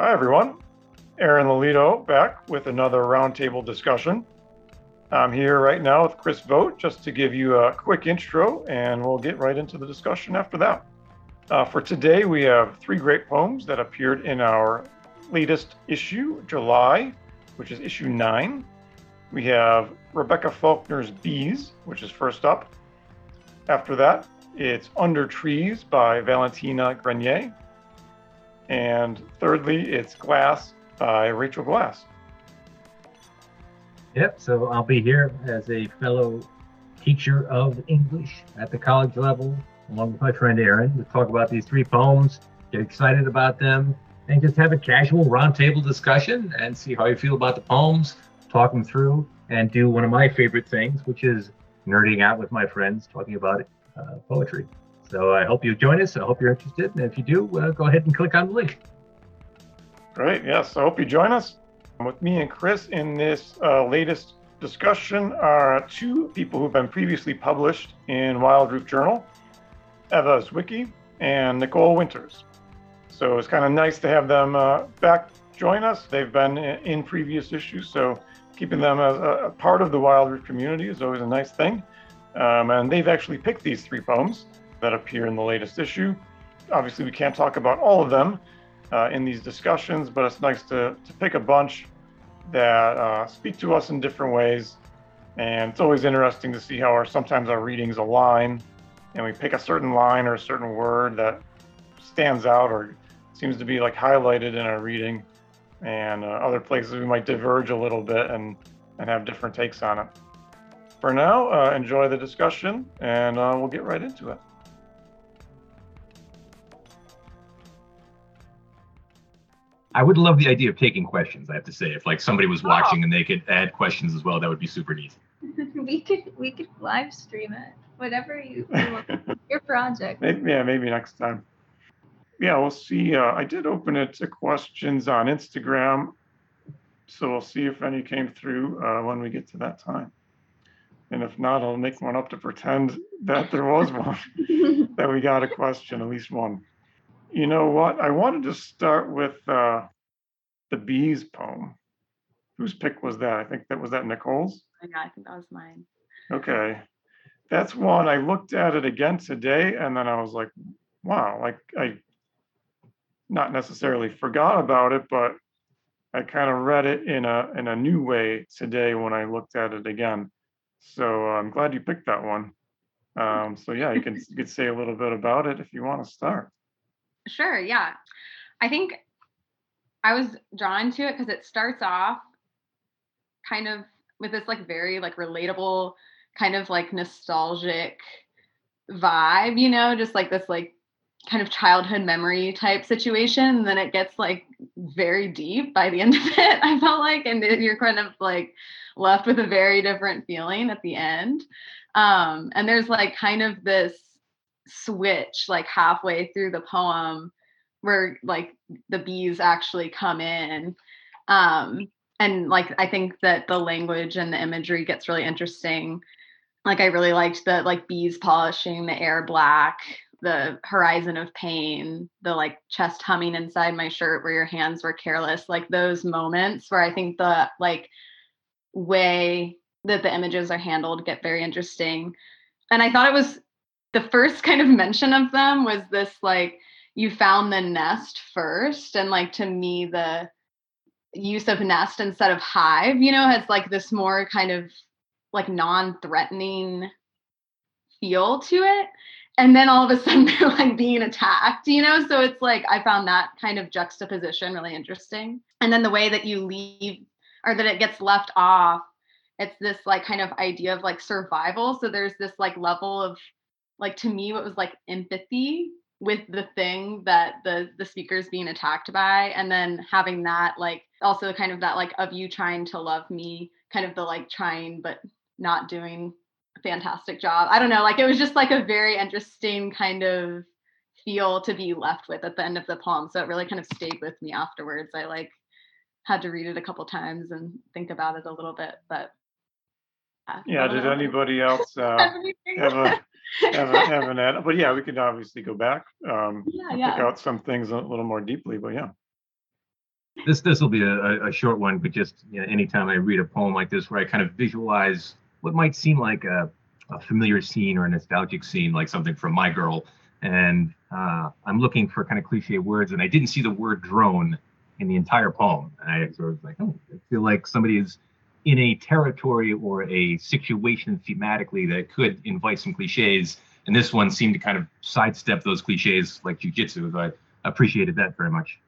Hi, everyone. Aaron Lolito back with another roundtable discussion. I'm here right now with Chris Vogt just to give you a quick intro and we'll get right into the discussion after that. Uh, for today, we have three great poems that appeared in our latest issue, July, which is issue nine. We have Rebecca Faulkner's Bees, which is first up. After that, it's Under Trees by Valentina Grenier. And thirdly, it's Glass by Rachel Glass. Yep, so I'll be here as a fellow teacher of English at the college level, along with my friend Aaron, to talk about these three poems, get excited about them, and just have a casual roundtable discussion and see how you feel about the poems, talk them through, and do one of my favorite things, which is nerding out with my friends talking about uh, poetry. So I hope you join us. I hope you're interested. And if you do, uh, go ahead and click on the link. Great. Yes. I hope you join us. With me and Chris in this uh, latest discussion are two people who've been previously published in Wild Roof Journal Eva Zwicky and Nicole Winters. So it's kind of nice to have them uh, back join us. They've been in previous issues, so keeping them as a part of the Wild community is always a nice thing. Um, and they've actually picked these three poems that appear in the latest issue. Obviously, we can't talk about all of them uh, in these discussions, but it's nice to, to pick a bunch that uh, speak to us in different ways. And it's always interesting to see how our sometimes our readings align and we pick a certain line or a certain word that stands out or seems to be like highlighted in our reading. And uh, other places we might diverge a little bit and, and have different takes on it. For now, uh, enjoy the discussion and uh, we'll get right into it. I would love the idea of taking questions. I have to say, if like somebody was watching oh. and they could add questions as well, that would be super neat. we could we could live stream it, whatever you, your project. Maybe, yeah, maybe next time. Yeah, we'll see. Uh, I did open it to questions on Instagram, so we'll see if any came through uh, when we get to that time. And if not, I'll make one up to pretend that there was one, that we got a question, at least one. You know what? I wanted to start with uh, the bees poem. Whose pick was that? I think that was that Nicole's. Yeah, I think that was mine. Okay, that's one. I looked at it again today, and then I was like, "Wow!" Like I, not necessarily forgot about it, but I kind of read it in a in a new way today when I looked at it again. So uh, I'm glad you picked that one. Um, so yeah, you can you could say a little bit about it if you want to start. Sure. Yeah. I think I was drawn to it because it starts off kind of with this like very like relatable kind of like nostalgic vibe, you know, just like this like kind of childhood memory type situation. And then it gets like very deep by the end of it, I felt like, and you're kind of like left with a very different feeling at the end. Um, and there's like kind of this switch like halfway through the poem where like the bees actually come in um and like i think that the language and the imagery gets really interesting like i really liked the like bees polishing the air black the horizon of pain the like chest humming inside my shirt where your hands were careless like those moments where i think the like way that the images are handled get very interesting. And i thought it was the first kind of mention of them was this like you found the nest first and like to me the use of nest instead of hive you know has like this more kind of like non-threatening feel to it and then all of a sudden they're like being attacked you know? So it's like i found that kind of juxtaposition really interesting. And then the way that you leave or that it gets left off it's this like kind of idea of like survival. So there's this like level of like to me what was like empathy with the thing that the the speaker is being attacked by. And then having that like also kind of that like of you trying to love me kind of the like trying but not doing fantastic job i don't know like it was just like a very interesting kind of feel to be left with at the end of the poem. So it really kind of stayed with me afterwards. I like had to read it a couple times and think about it a little bit, but uh, yeah. Did anybody else uh, have a have, a, have an ad? But yeah, we could obviously go back, um, yeah, yeah. pick out some things a little more deeply. But yeah. This this will be a, a short one, but just you know, anytime I read a poem like this, where I kind of visualize what might seem like a, a familiar scene or a nostalgic scene, like something from My Girl, and uh, I'm looking for kind of cliche words, and I didn't see the word drone in the entire poem. And I sort of like, oh, I feel like somebody is in a territory or a situation thematically that could invite some cliches. And this one seemed to kind of sidestep those cliches like jujitsu. So I appreciated that very much.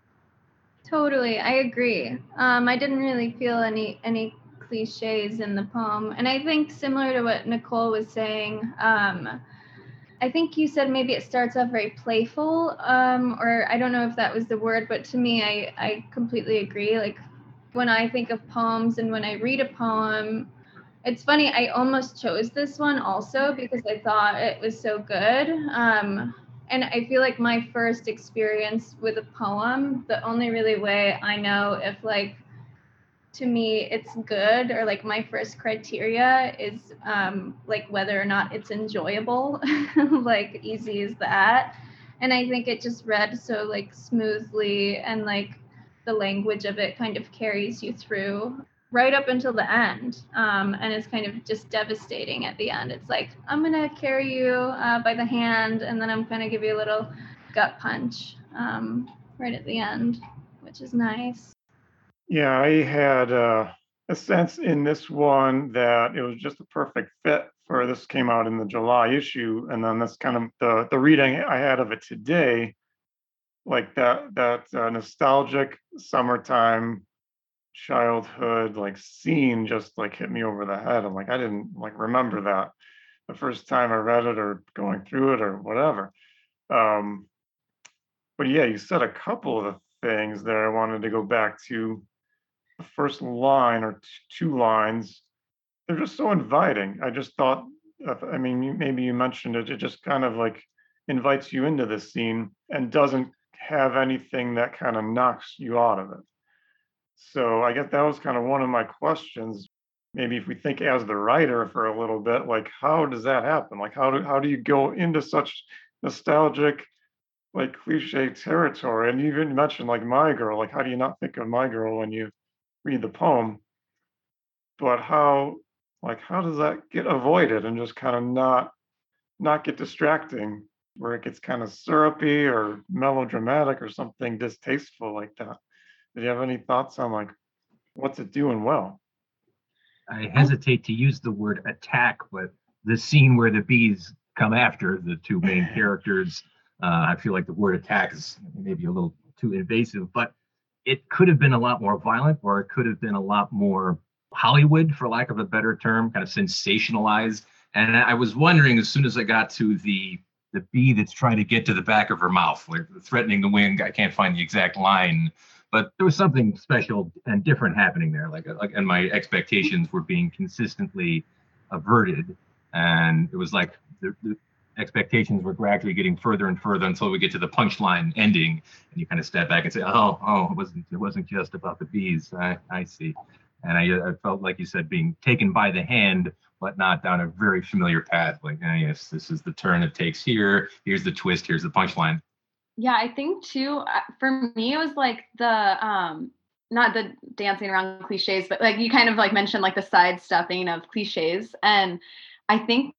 Totally, I agree. Um, I didn't really feel any any cliches in the poem, and I think similar to what Nicole was saying. Um, I think you said maybe it starts off very playful, um, or I don't know if that was the word, but to me, I I completely agree. Like when I think of poems and when I read a poem, it's funny, I almost chose this one also because I thought it was so good. Um, and I feel like my first experience with a poem, the only really way I know if like to me it's good or like my first criteria is um, like whether or not it's enjoyable, like easy as that. And I think it just read so like smoothly and like the language of it kind of carries you through right up until the end. Um, and it's kind of just devastating at the end. It's like, I'm to carry you uh, by the hand, and then I'm to give you a little gut punch um, right at the end, which is nice. Yeah, I had uh, a sense in this one that it was just a perfect fit for this came out in the July issue. And then that's kind of the, the reading I had of it today like that that uh, nostalgic summertime childhood like scene just like hit me over the head. I'm like, I didn't like remember that the first time I read it or going through it or whatever. Um, but yeah, you said a couple of the things that I wanted to go back to the first line or t- two lines. They're just so inviting. I just thought, I mean, maybe you mentioned it. It just kind of like invites you into this scene and doesn't have anything that kind of knocks you out of it. So I guess that was kind of one of my questions. Maybe if we think as the writer for a little bit, like how does that happen? Like how do how do you go into such nostalgic, like cliche territory? And you even mentioned like My Girl. Like how do you not think of My Girl when you read the poem? But how like how does that get avoided and just kind of not not get distracting where it gets kind of syrupy or melodramatic or something distasteful like that. Do you have any thoughts on like what's it doing well? I hesitate to use the word attack, but the scene where the bees come after the two main characters, uh, I feel like the word attack is maybe a little too invasive, but it could have been a lot more violent or it could have been a lot more Hollywood, for lack of a better term, kind of sensationalized. And I was wondering as soon as I got to the the bee that's trying to get to the back of her mouth, like threatening the wing. I can't find the exact line, but there was something special and different happening there. Like, like and my expectations were being consistently averted, and it was like the, expectations were gradually getting further and further until we get to the punchline ending, and you kind of step back and say, "Oh, oh, it wasn't it wasn't just about the bees. I, I see." And I, I felt like you said being taken by the hand but not down a very familiar path. Like, oh, yes, this is the turn it takes here. Here's the twist. Here's the punchline. Yeah, I think too. Uh, for me, it was like the um, not the dancing around cliches, but like you kind of like mentioned like the sidestepping of cliches, and I think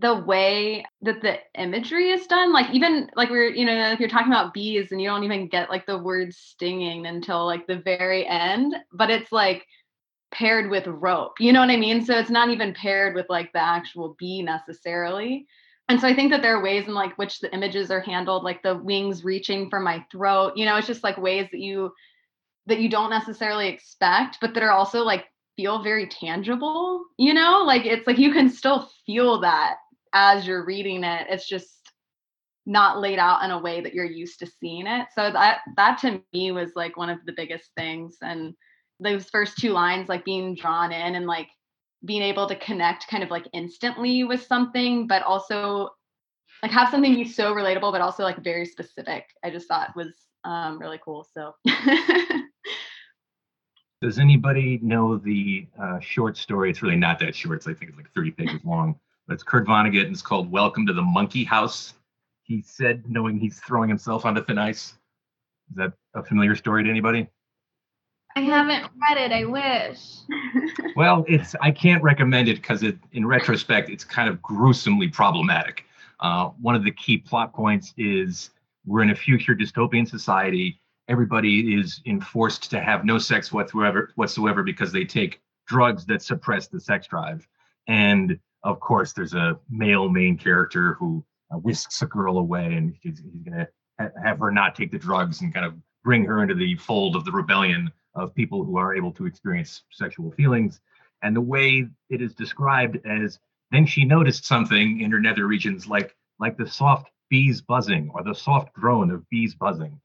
the way that the imagery is done like even like we're you know if you're talking about bees and you don't even get like the word stinging until like the very end but it's like paired with rope. You know what I mean? So it's not even paired with like the actual bee necessarily. And so I think that there are ways in like which the images are handled, like the wings reaching for my throat. You know, it's just like ways that you that you don't necessarily expect, but that are also like feel very tangible. You know, like it's like you can still feel that as you're reading it. It's just not laid out in a way that you're used to seeing it. So that that to me was like one of the biggest things. And those first two lines like being drawn in and like being able to connect kind of like instantly with something but also like have something be so relatable but also like very specific i just thought was um, really cool so Does anybody know the uh, short story? It's really not that short. It's, I think it's like 30 pages long. But it's Kurt Vonnegut and it's called Welcome to the Monkey House. He said, knowing he's throwing himself onto thin ice. Is that a familiar story to anybody? I haven't read it. I wish. Well, it's I can't recommend it because it, in retrospect, it's kind of gruesomely problematic. Uh, one of the key plot points is we're in a future dystopian society everybody is enforced to have no sex whatsoever whatsoever because they take drugs that suppress the sex drive and of course there's a male main character who uh, whisks a girl away and he's, he's gonna ha- have her not take the drugs and kind of bring her into the fold of the rebellion of people who are able to experience sexual feelings and the way it is described as then she noticed something in her nether regions like like the soft bees buzzing or the soft drone of bees buzzing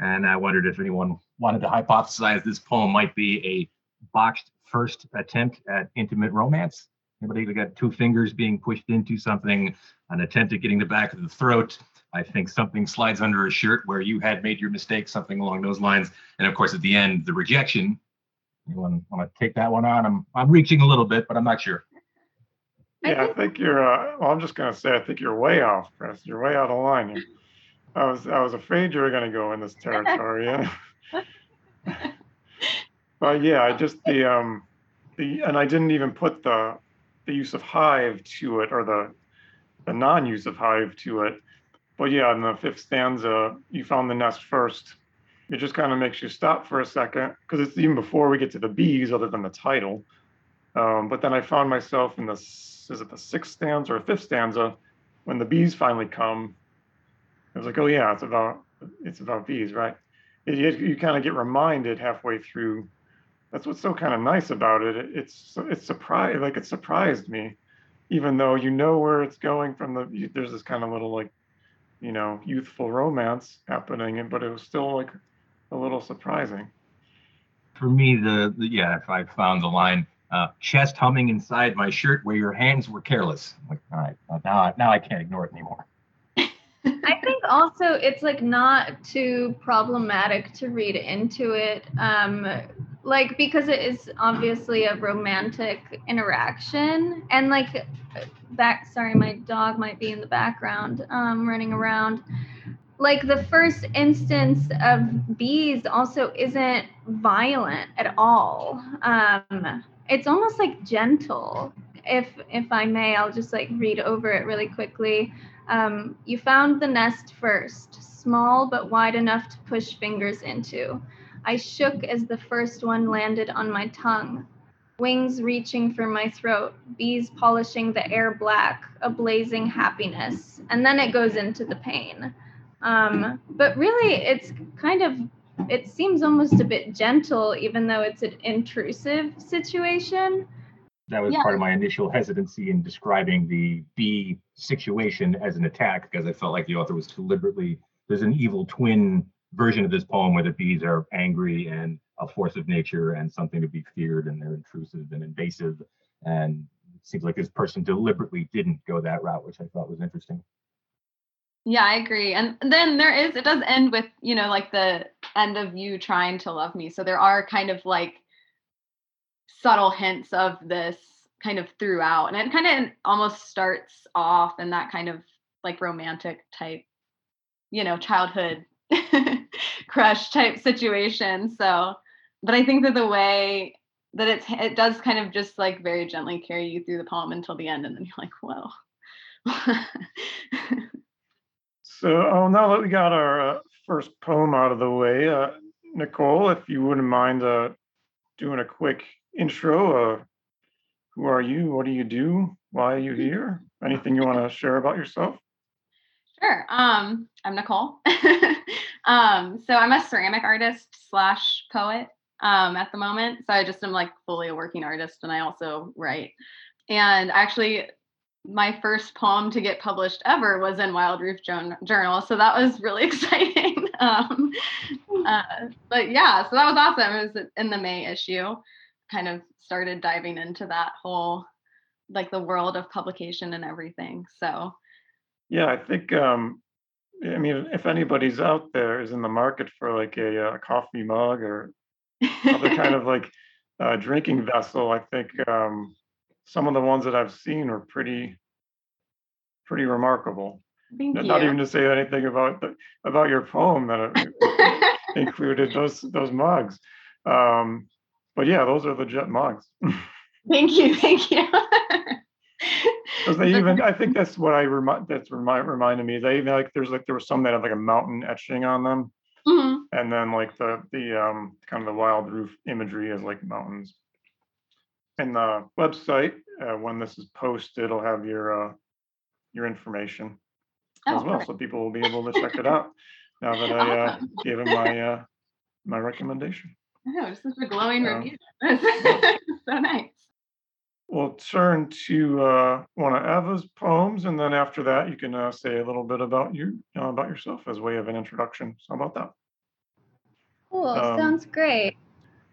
and I wondered if anyone wanted to hypothesize this poem might be a botched first attempt at intimate romance. Anybody got two fingers being pushed into something, an attempt at getting the back of the throat. I think something slides under a shirt where you had made your mistake, something along those lines. And of course, at the end, the rejection. Anyone want to take that one on? I'm I'm reaching a little bit, but I'm not sure. Yeah, I think you're. Uh, well, I'm just gonna say I think you're way off, Chris. You're way out of line here. I was I was afraid you were going to go in this territory. Yeah. but yeah, I just the um the and I didn't even put the the use of hive to it or the the non-use of hive to it. But yeah, in the fifth stanza, you found the nest first. It just kind of makes you stop for a second because it's even before we get to the bees, other than the title. Um, but then I found myself in the is it the sixth stanza or fifth stanza when the bees finally come I was like, oh yeah, it's about it's about bees, right? It, you, you kind of get reminded halfway through. That's what's so kind of nice about it. it it's it's surprised like it surprised me, even though you know where it's going from the. There's this kind of little like, you know, youthful romance happening, but it was still like a little surprising. For me, the, the yeah, if I found the line, uh, chest humming inside my shirt where your hands were careless. I'm like, all right, now now I can't ignore it anymore. I think also it's like not too problematic to read into it. Um, like because it is obviously a romantic interaction and like back sorry my dog might be in the background um running around. Like the first instance of bees also isn't violent at all. Um it's almost like gentle. If if i may i'll just like read over it really quickly. Um, you found the nest first, small but wide enough to push fingers into. I shook as the first one landed on my tongue, wings reaching for my throat, bees polishing the air black, a blazing happiness. And then it goes into the pain. Um, but really, it's kind of, it seems almost a bit gentle, even though it's an intrusive situation that was yeah. part of my initial hesitancy in describing the bee situation as an attack because I felt like the author was deliberately there's an evil twin version of this poem where the bees are angry and a force of nature and something to be feared and they're intrusive and invasive and it seems like this person deliberately didn't go that route which I thought was interesting. Yeah, I agree. And then there is it does end with, you know, like the end of you trying to love me. So there are kind of like subtle hints of this kind of throughout and it kind of almost starts off in that kind of like romantic type you know childhood crush type situation so but i think that the way that it's it does kind of just like very gently carry you through the poem until the end and then you're like whoa so oh, now that we got our uh, first poem out of the way uh, nicole if you wouldn't mind uh, doing a quick intro. Uh, who are you? What do you do? Why are you here? Anything you want to share about yourself? Sure. Um, I'm Nicole. um, so I'm a ceramic artist slash poet um, at the moment. So I just am like fully a working artist, and I also write. And actually, my first poem to get published ever was in Wild Roof Journal. So that was really exciting. um, uh, but yeah, so that was awesome. It was in the May issue kind of started diving into that whole like the world of publication and everything. So Yeah, I think um, I mean if anybody's out there is in the market for like a, uh coffee mug or other kind of like uh, drinking vessel, I think um, some of the ones that I've seen are pretty pretty remarkable. Thank Not you. not even to say anything about the about your poem that it included those those mugs. Um, but yeah, those are legit mugs. thank you. Thank you. They even, I think that's what I remind, that's remind, reminded me, they even like, there's like, there was some that had like a mountain etching on them. Mhm. And then like the, the, um, kind of the wild roof imagery is like mountains. And the website, uh, when this is posted, it'll have your, uh, your information Oh, as well, perfect. so people will be able to check it out. Now that I, uh, Awesome. gave him my, uh, my recommendation. Oh, this is a glowing Yeah. review. so nice. We'll turn to, uh, one of Eva's poems, and then after that, you can, uh, say a little bit about you, uh, about yourself as way of an introduction. So how about that? Cool. Um, Sounds great.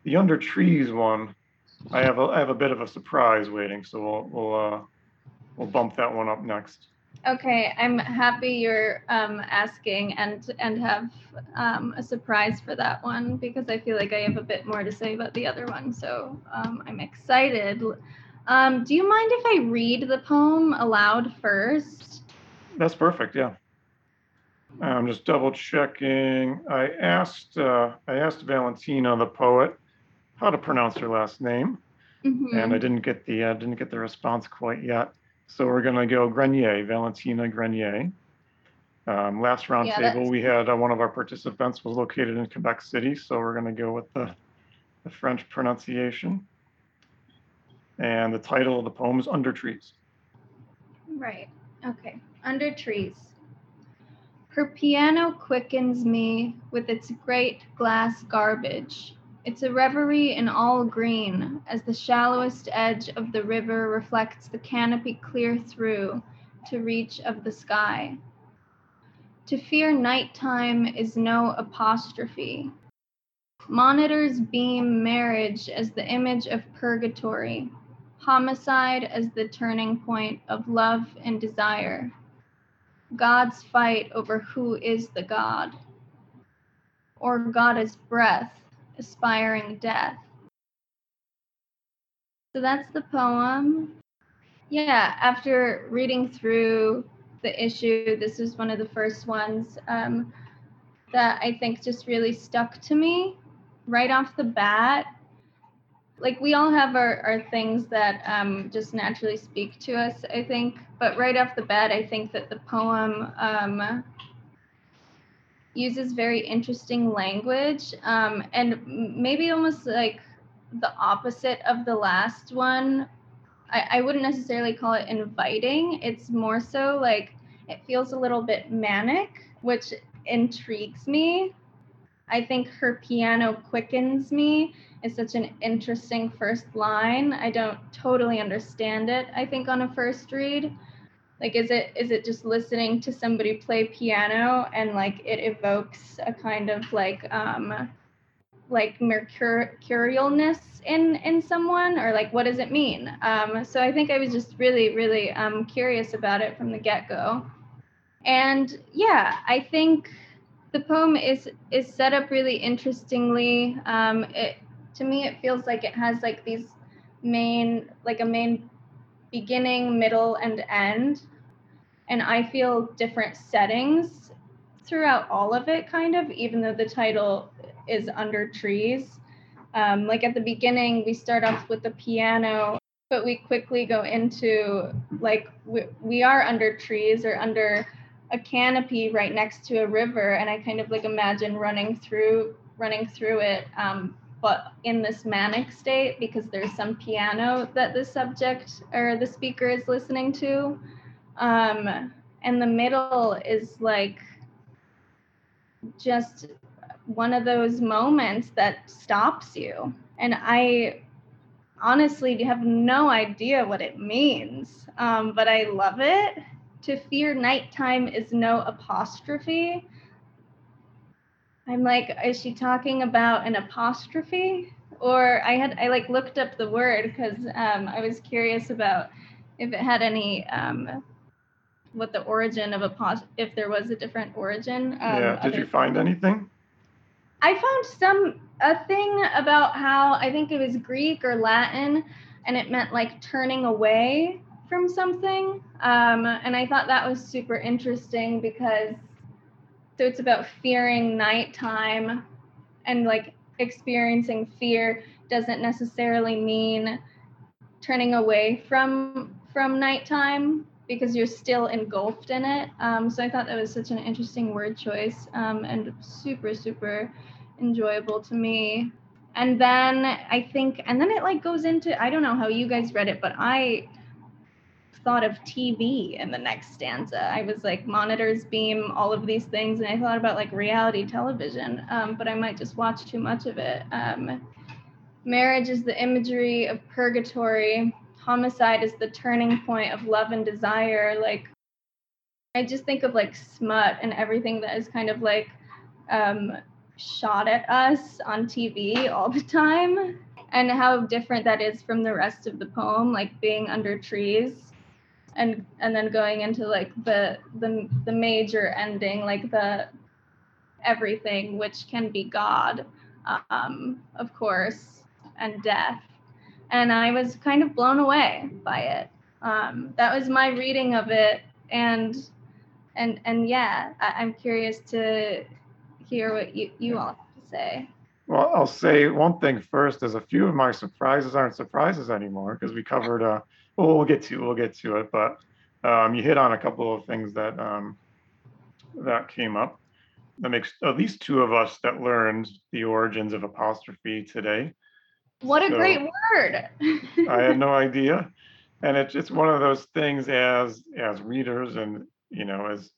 The Under Trees one, I have a, I have a bit of a surprise waiting, so we'll, we'll, uh, we'll bump that one up next. Okay, I'm happy you're um, asking and and have um, a surprise for that one because I feel like I have a bit more to say about the other one. So um, I'm excited. Um, do you mind if I read the poem aloud first? That's perfect, yeah. I'm just double checking. I asked, uh, I asked Valentina, the poet, how to pronounce her last name, and I didn't get the, uh, didn't get the response quite yet. So we're gonna go Grenier, Valentina Grenier. Um, last roundtable, that's- we had, uh, one of our participants was located in Quebec City, so we're gonna go with the, the French pronunciation. And the title of the poem is Under Trees. Right. Okay. Under trees. Her piano quickens me with its great glass garbage. It's a reverie in all green as the shallowest edge of the river reflects the canopy clear through to reach of the sky. To fear nighttime is no apostrophe. Monitors beam marriage as the image of purgatory, homicide as the turning point of love and desire, God's fight over who is the God, or God as breath, aspiring death. So that's the poem. Yeah, after reading through the issue, this was one of the first ones um, that I think just really stuck to me right off the bat like we all have our, our things that um, just naturally speak to us i think. But right off the bat i think that the poem um, uses very interesting language um, and maybe almost like the opposite of the last one. I, I wouldn't necessarily call it inviting. It's more so like it feels a little bit manic which intrigues me. I think her piano quickens me is such an interesting first line. I don't totally understand it. I think on a first read, like is it is it just listening to somebody play piano and like it evokes a kind of like um like mercurialness in in someone or like what does it mean? Um so I think I was just really really um curious about it from the get-go. And yeah, I think the poem is is set up really interestingly. Um, it to me it feels like it has like these main like a main beginning, middle, and end, and I feel different settings throughout all of it, kind of, even though the title is Under Trees. Um, like at the beginning, we start off with the piano, but we quickly go into like we, we are under trees or under a canopy right next to a river and i kind of like imagine running through running through it um, but in this manic state because there's some piano that the subject or the speaker is listening to um, and the middle is like just one of those moments that stops you and i honestly have no idea what it means um, but i love it to fear nighttime is no apostrophe. I'm like, is she talking about an apostrophe? Or I had I like looked up the word because um, I was curious about if it had any um, what the origin of apostrophe, if there was a different origin. Um, yeah. Did you find anything? I found some a thing about how I think it was Greek or Latin, and it meant like turning away from something. Um, and I thought that was super interesting because so it's about fearing nighttime and like experiencing fear doesn't necessarily mean turning away from from nighttime because you're still engulfed in it. Um, so I thought that was such an interesting word choice um, and super, super enjoyable to me. And then I think, and then it like goes into, I don't know how you guys read it, but I thought of TV in the next stanza. I was like, monitors beam, all of these things. And I thought about like reality television, um, but I might just watch too much of it. Um, marriage is the imagery of purgatory homicide is the turning point of love and desire like i just think of like smut and everything that is kind of like um, shot at us on tv all the time and how different that is from the rest of the poem like being under trees and and then going into like the the the major ending like the everything which can be god um of course and death and I was kind of blown away by it. Um, that was my reading of it, and and and yeah, I, am curious to hear what you you all have to say. Well, I'll say one thing first. is a few of my surprises aren't surprises anymore because we covered. Uh, well, we'll get to we'll get to it, but um, you hit on a couple of things that um, that came up. That makes at least two of us that learned the origins of apostrophe today. What a great word. I had no idea. And it's it's one of those things as as readers and you know as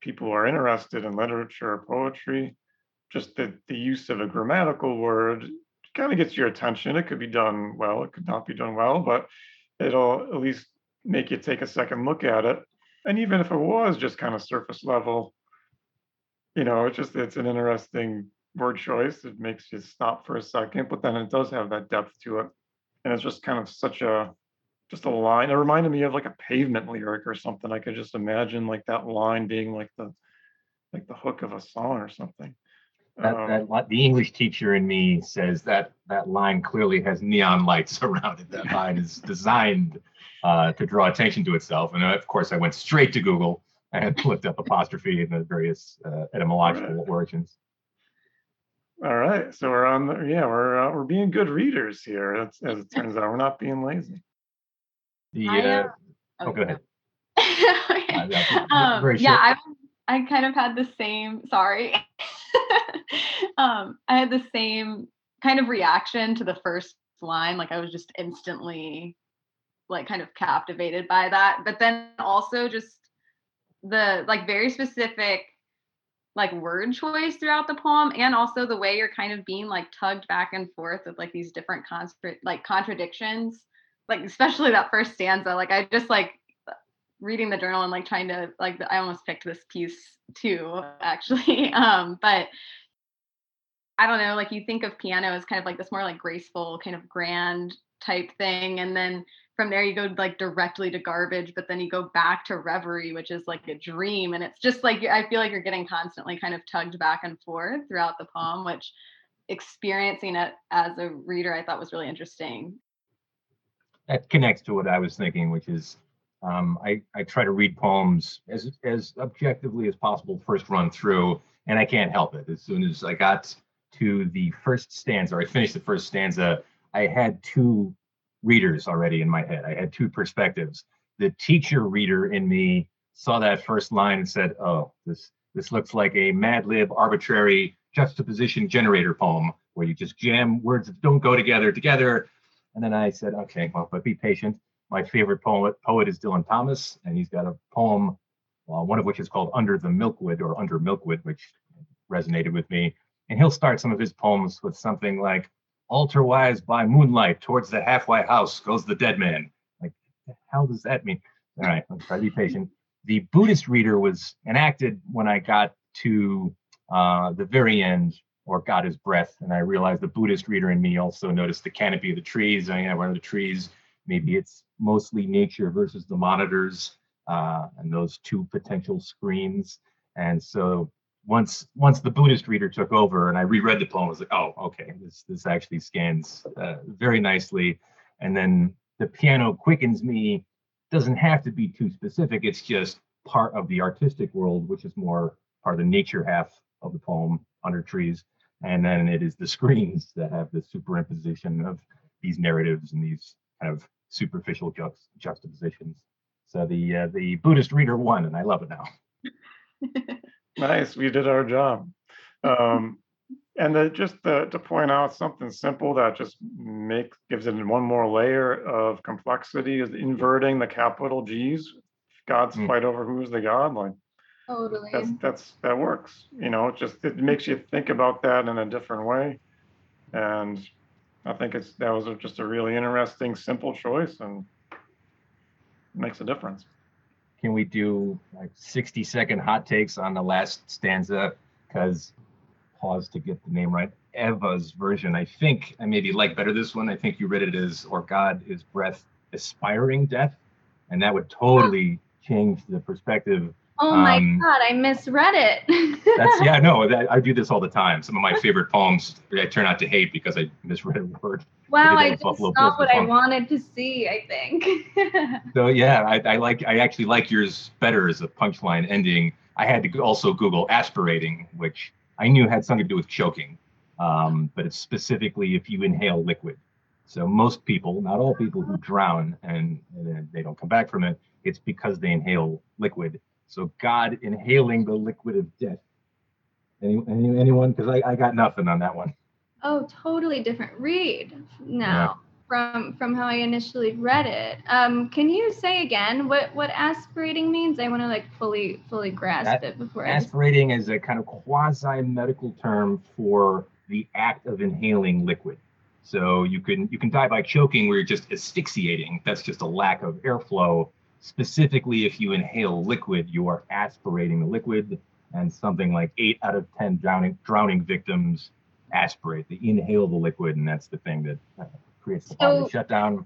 people who are interested in literature or poetry, just the, the use of a grammatical word kind of gets your attention. It could be done well, it could not be done well, but it'll at least make you take a second look at it. And even if it was just kind of surface level, you know, it's just it's an interesting word choice. It makes you stop for a second, but then it does have that depth to it. And it's just kind of such a just a line. It reminded me of like a pavement lyric or something. I could just imagine like that line being like the like the hook of a song or something. That, um, that the English teacher in me says that that line clearly has neon lights around it. That line is designed uh, to draw attention to itself. And of course, I went straight to Google and looked up apostrophe and the various uh, etymological right. origins. All right, so we're on the yeah we're uh, we're being good readers here. As, as it turns out, we're not being lazy. The uh, uh, oh, go ahead. um, yeah, I I kind of had the same. Sorry, um, I had the same kind of reaction to the first line. Like I was just instantly like kind of captivated by that, but then also just the like very specific like word choice throughout the poem and also the way you're kind of being like tugged back and forth with like these different contra- like contradictions like especially that first stanza like i just like reading the journal and like trying to like i almost picked this piece too actually um but i don't know like you think of piano as kind of like this more like graceful kind of grand type thing and then from there you go like directly to garbage but then you go back to reverie which is like a dream and it's just like i feel like you're getting constantly kind of tugged back and forth throughout the poem which experiencing it as a reader i thought was really interesting. That connects to what i was thinking which is um, I, I try to read poems as as objectively as possible first run through and i can't help it as soon as i got to the first stanza or i finished the first stanza i had two readers already in my head. I had two perspectives. The teacher reader in me saw that first line and said, "Oh, this this looks like a Mad Lib arbitrary juxtaposition generator poem where you just jam words that don't go together together." And then I said, "Okay, well, but be patient. My favorite poet poet is Dylan Thomas, and he's got a poem, uh, one of which is called Under the Milkwood or Under Milkwood, which resonated with me. And he'll start some of his poems with something like." altarwise by moonlight towards the halfway house goes the dead man. Like, the hell does that mean? All right, let's try to be patient. The Buddhist reader was enacted when I got to uh, the very end, or got his breath, and I realized the Buddhist reader in me also noticed the canopy of the trees. I mean, one of the trees. Maybe it's mostly nature versus the monitors. uh, and those two potential screens. And so once once the Buddhist reader took over and I reread the poem, I was like, oh, okay, this this actually scans uh, very nicely. And then the piano quickens me. Doesn't have to be too specific. It's just part of the artistic world, which is more part of the nature half of the poem, under trees. And then it is the screens that have the superimposition of these narratives and these kind of superficial juxt- juxtapositions. So the uh, the Buddhist reader won, and I love it now. Nice, we did our job. Um, and then just to, to point out something simple that just makes gives it one more layer of complexity is inverting the capital G's. God's Mm. fight over who's the God, like Totally. that's that's that works. You know, it just it makes you think about that in a different way. And I think it's that was just a really interesting, simple choice and makes a difference. Can we do like 60 second hot takes on the last stanza? Because pause to get the name right. Eva's version, I think I maybe like better this one. I think you read it as or God is breath aspiring death. And that would totally change the perspective oh my um, god, I misread it. That's yeah, no, that, I do this all the time. Some of my favorite poems I turn out to hate because I misread a word. wow, I just Buffalo saw what I wanted to see, I think. So yeah, I, I like I actually like yours better as a punchline ending. I had to also Google aspirating, which I knew had something to do with choking, um, but it's specifically if you inhale liquid. So most people, not all people who drown and, and they don't come back from it, it's because they inhale liquid. So God inhaling the liquid of death. Any, any anyone? Because I, I got nothing on that one. oh, totally different read now from from how I initially read it. Um, can you say again what what aspirating means? I want to like fully fully grasp That- it before I. Aspirating is a kind of quasi medical term for the act of inhaling liquid. So you can you can die by choking where you're just asphyxiating. That's just a lack of airflow. Specifically, if you inhale liquid, you are aspirating the liquid, and something like eight out of ten drowning drowning victims aspirate. They inhale the liquid, and that's the thing that uh, creates the body So- shutdown.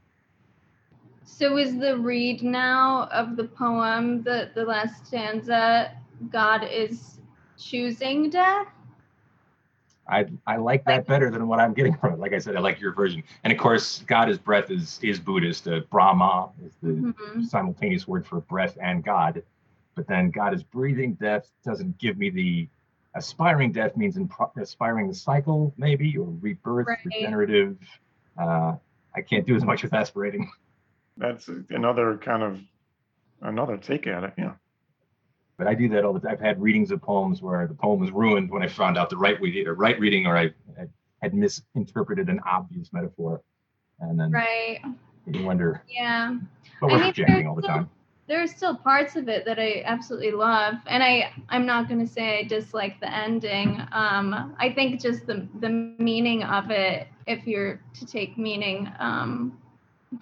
so is the read now of the poem the the last stanza? God is choosing death. I I like that better than what I'm getting from it. Like I said, I like your version. And of course, God is breath is is Buddhist. Uh, Brahma is the Mhm. simultaneous word for breath and God. But then God is breathing death doesn't give me the aspiring death means in pro- aspiring the cycle maybe or rebirth, Right. regenerative. Uh, I can't do as much with aspirating. That's another kind of another take at it. Yeah. But I do that all the time. I've had readings of poems where the poem was ruined when I found out the right reading or right reading or I, I had misinterpreted an obvious metaphor. And then Right. you wonder, Yeah. but I we're mean, jamming all the there's time. there are still parts of it that I absolutely love, and I I'm not going to say I dislike the ending. Um, I think just the the meaning of it, if you're to take meaning um,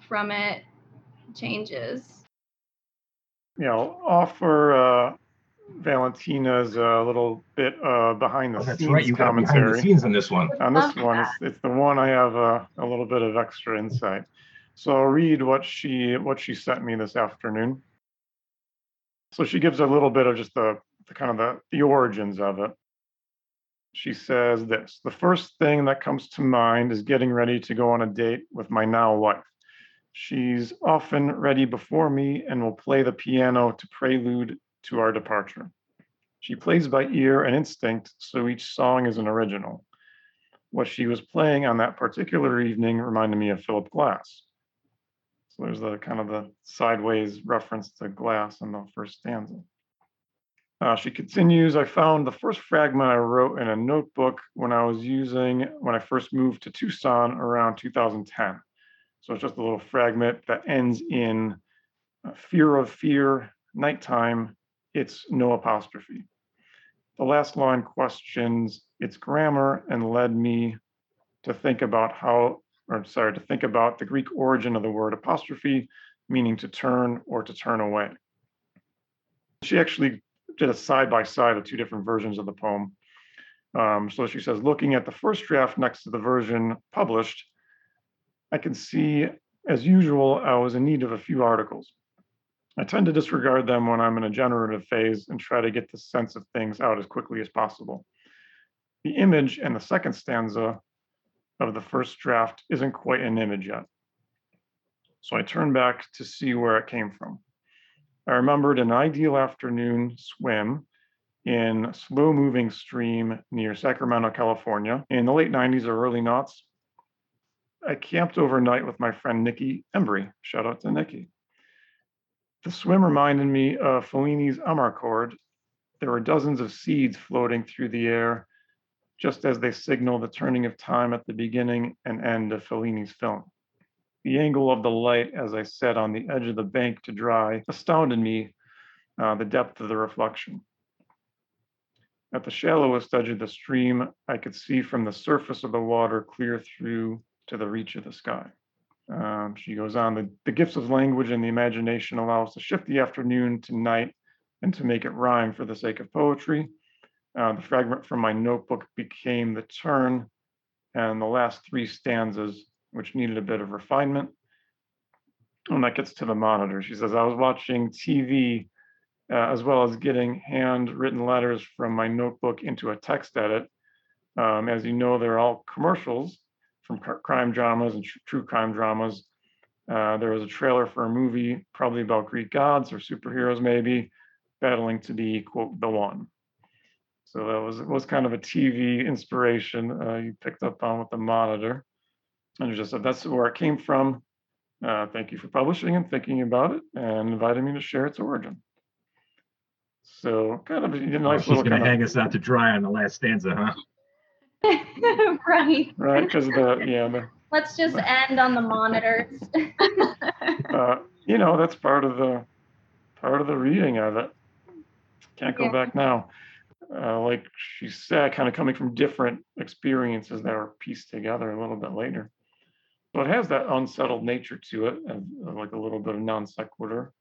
from it, changes. You know, offer uh, Valentina's a little bit uh, behind the Oh, that's scenes right. You got behind the commentary. scenes on this one. On this Love one, it's, it's the one I have uh, a little bit of extra insight. So I'll read what she what she sent me this afternoon. So she gives a little bit of just the, the kind of the, the origins of it. She says this the first thing that comes to mind is getting ready to go on a date with my now wife. She's often ready before me and will play the piano to prelude to our departure. She plays by ear and instinct, so each song is an original what she was playing on that particular evening reminded me of Philip Glass. So there's the kind of the sideways reference to Glass in the first stanza. Uh, she continues, I found the first fragment I wrote in a notebook when I was using, when I first moved to Tucson around 2010. So it's just a little fragment that ends in uh, fear of fear, nighttime, it's no apostrophe. The last line questions its grammar and led me to think about how, or sorry, to think about the Greek origin of the word apostrophe, meaning to turn or to turn away. She actually did a side by side of two different versions of the poem. Um, so she says, looking at the first draft next to the version published, I can see, as usual, I was in need of a few articles. I tend to disregard them when I'm in a generative phase and try to get the sense of things out as quickly as possible. The image in the second stanza of the first draft isn't quite an image yet. So I turn back to see where it came from. I remembered an ideal afternoon swim in a slow moving stream near Sacramento, California in the late 90s or early noughts. I camped overnight with my friend Nikki Embry. Shout out to Nikki. The swim reminded me of Fellini's Amarcord. There were dozens of seeds floating through the air, just as they signal the turning of time at the beginning and end of Fellini's film. The angle of the light as I sat on the edge of the bank to dry astounded me, uh, the depth of the reflection. At the shallowest edge of the stream, I could see from the surface of the water clear through to the reach of the sky. Um, she goes on, the, the gifts of language and the imagination allow us to shift the afternoon to night and to make it rhyme for the sake of poetry. Uh, the fragment from my notebook became the turn and the last three stanzas, which needed a bit of refinement. And that gets to the monitor. She says, I was watching TV uh, as well as getting handwritten letters from my notebook into a text edit. Um, as you know, they're all commercials from crime dramas and tr- true crime dramas. Uh, there was a trailer for a movie, probably about Greek gods or superheroes, maybe battling to be quote the one. So that was was kind of a TV inspiration uh, you picked up on with the monitor, and you just said that's where it came from. Uh, thank you for publishing and thinking about it and inviting me to share its origin. So kind of a nice oh, she's little. going to hang us out to dry on the last stanza, huh? right. Right, because the yeah the. Let's just end on the monitors. uh, you know that's part of the part of the reading of it. Can't go yeah. back now. Uh, like she said, kind of coming from different experiences that were pieced together a little bit later. So it has that unsettled nature to it, and like a little bit of non sequitur.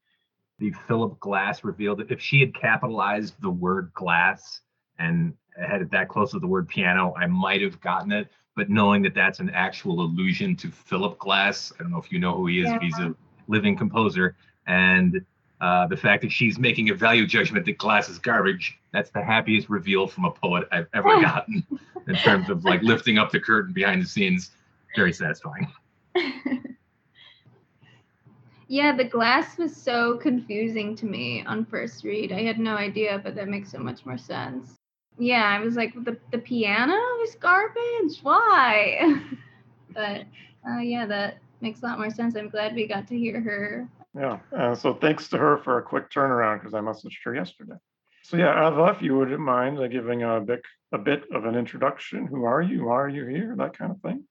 The Philip Glass revealed that if she had capitalized the word glass and had it that close to the word piano, I might have gotten it. But knowing that that's an actual allusion to Philip Glass, I don't know if you know who he is. Yeah. He's a living composer, and uh, the fact that she's making a value judgment that glass is garbage, that's the happiest reveal from a poet I've ever gotten in terms of like lifting up the curtain behind the scenes. Very satisfying. yeah, the glass was so confusing to me on first read. I had no idea, but that makes so much more sense yeah, I was like, the the piano is garbage. Why? but uh, yeah, that makes a lot more sense. I'm glad we got to hear her. Yeah, uh, so thanks to her for a quick turnaround because I messaged her yesterday. So yeah, Eva, if you wouldn't mind uh, giving a bit a bit of an introduction. Who are you? Why are you here? That kind of thing.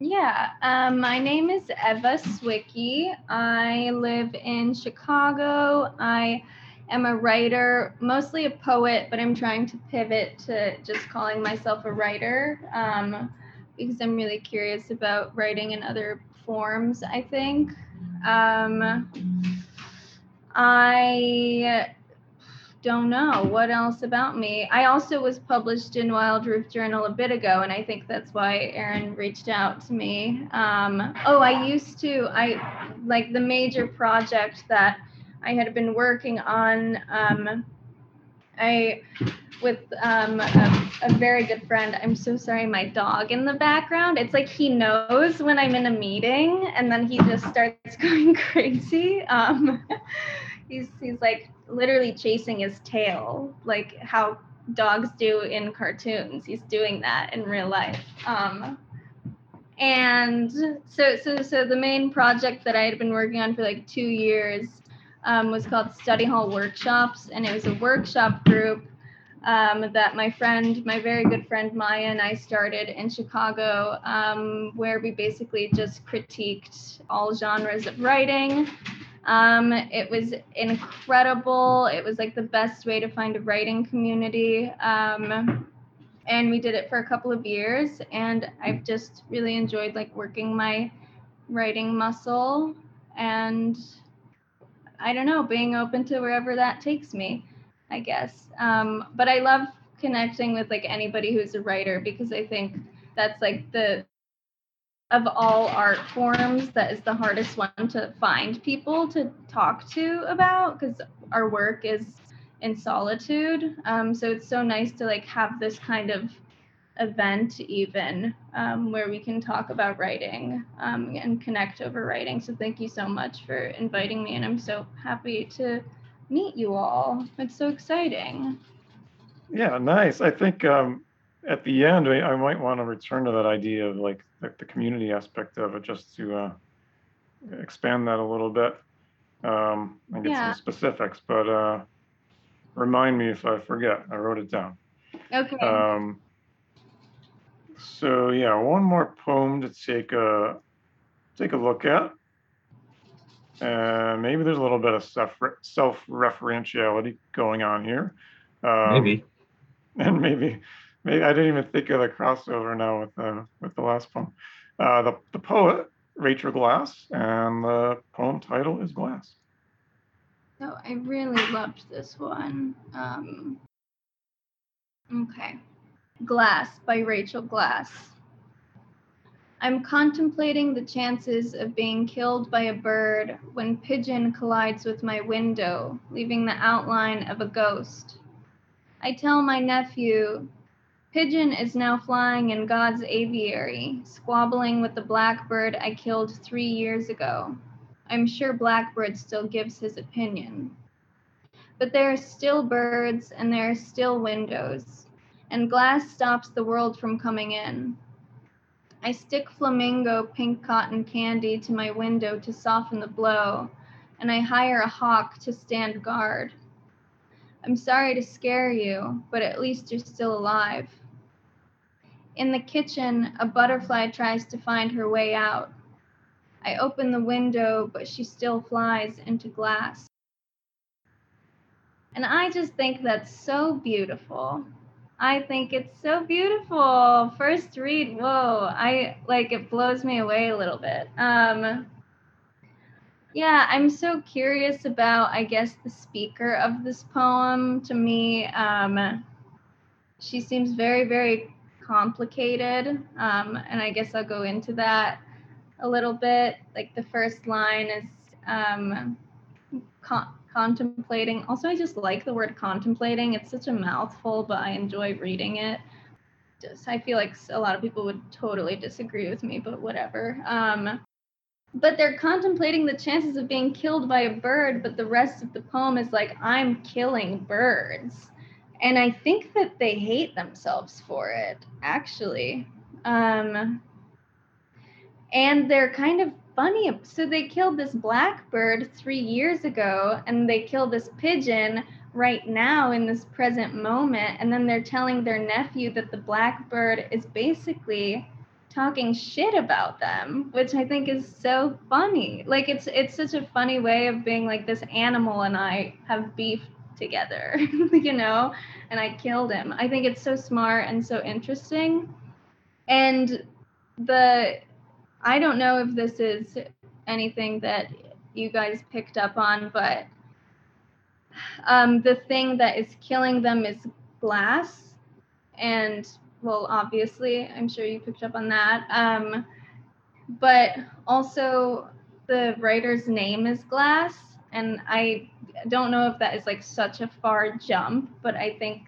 Yeah, um, my name is Eva Swicki. I live in Chicago. I am a writer, mostly a poet, but I'm trying to pivot to just calling myself a writer um, because I'm really curious about writing in other forms, I think. Um, I don't know what else about me. I also was published in Wild Roof Journal a bit ago, and I think that's why Aaron reached out to me. Um, oh, I used to, I like the major project that I had been working on um, I with um, a, a, very good friend. I'm so sorry, my dog in the background. It's like he knows when I'm in a meeting, and then he just starts going crazy. Um, he's he's like literally chasing his tail, like how dogs do in cartoons. He's doing that in real life. Um, and so so so the main project that I had been working on for like two years um, was called Study Hall Workshops, and it was a workshop group um, that my friend, my very good friend Maya, and I started in Chicago, um, where we basically just critiqued all genres of writing. Um, it was incredible. It was like the best way to find a writing community. Um, and we did it for a couple of years, and I've just really enjoyed like working my writing muscle and I don't know, being open to wherever that takes me, I guess. Um, but I love connecting with like anybody who's a writer because I think that's like the of all art forms, that is the hardest one to find people to talk to about because our work is in solitude. Um, so it's so nice to like have this kind of event even um, where we can talk about writing um, and connect over writing. So thank you so much for inviting me, and I'm so happy to meet you all. It's so exciting. Yeah, nice. I think um, at the end, I, I might want to return to that idea of like the, the community aspect of it, just to uh, expand that a little bit um, and get Yeah. some specifics. But uh, remind me if I forget. I wrote it down. Okay. Um, so yeah, one more poem to take a take a look at. And maybe there's a little bit of self self referentiality going on here. Um, Maybe. and maybe maybe I didn't even think of the crossover now with the with the last poem. Uh, the the poet Rachel Glass, and the poem title is Glass. So I really loved this one. Um, okay. Glass by Rachel Glass. I'm contemplating the chances of being killed by a bird when pigeon collides with my window, leaving the outline of a ghost. I tell my nephew, Pigeon is now flying in God's aviary, squabbling with the blackbird I killed three years ago. I'm sure Blackbird still gives his opinion. But there are still birds and there are still windows, and glass stops the world from coming in. I stick flamingo pink cotton candy to my window to soften the blow, and I hire a hawk to stand guard. I'm sorry to scare you, but at least you're still alive. In the kitchen, a butterfly tries to find her way out. I open the window, but she still flies into glass. And I just think that's so beautiful. I think it's so beautiful. First read, whoa, I like it blows me away a little bit. Um yeah, I'm so curious about I guess the speaker of this poem to me um she seems very very complicated um and I guess I'll go into that a little bit. Like the first line is um, contemplating. Also, I just like the word contemplating. It's such a mouthful, but I enjoy reading it. Just, I feel like a lot of people would totally disagree with me, but whatever. Um, but they're contemplating the chances of being killed by a bird, but the rest of the poem is like, I'm killing birds. And I think that they hate themselves for it, actually. Um, and they're kind of funny. So they killed this blackbird three years ago, and they killed this pigeon right now in this present moment. And then they're telling their nephew that the blackbird is basically talking shit about them, which I think is so funny. Like it's it's such a funny way of being like this animal and I have beef together, you know, and I killed him. I think it's so smart and so interesting. And the I don't know if this is anything that you guys picked up on, but um, the thing that is killing them is glass. And, well, obviously, I'm sure you picked up on that. Um, but also, the writer's name is Glass. And I don't know if that is like such a far jump, but I think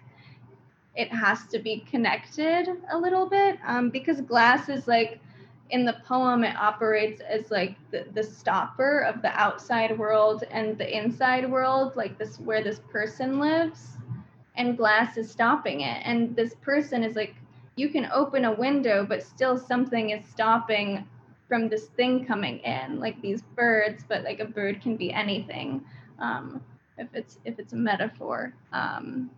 it has to be connected a little bit um, because glass is like in the poem it operates as like the, the stopper of the outside world and the inside world like this where this person lives and glass is stopping it. And this person is like you can open a window but still something is stopping from this thing coming in like these birds but like a bird can be anything um, if it's if it's a metaphor. Um,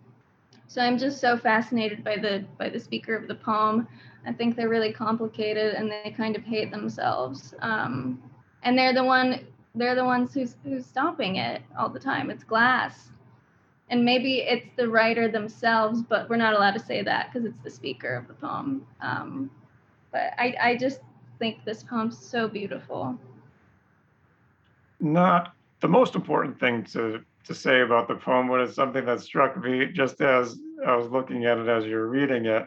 so i'm just so fascinated by the by the speaker of the poem I think they're really complicated and they kind of hate themselves. Um, and they're the one they're the ones who's who's stopping it all the time. It's glass. And maybe it's the writer themselves, but we're not allowed to say that because it's the speaker of the poem. Um, but I, I just think this poem's so beautiful. Not the most important thing to to say about the poem, but it's something that struck me just as I was looking at it as you're reading it,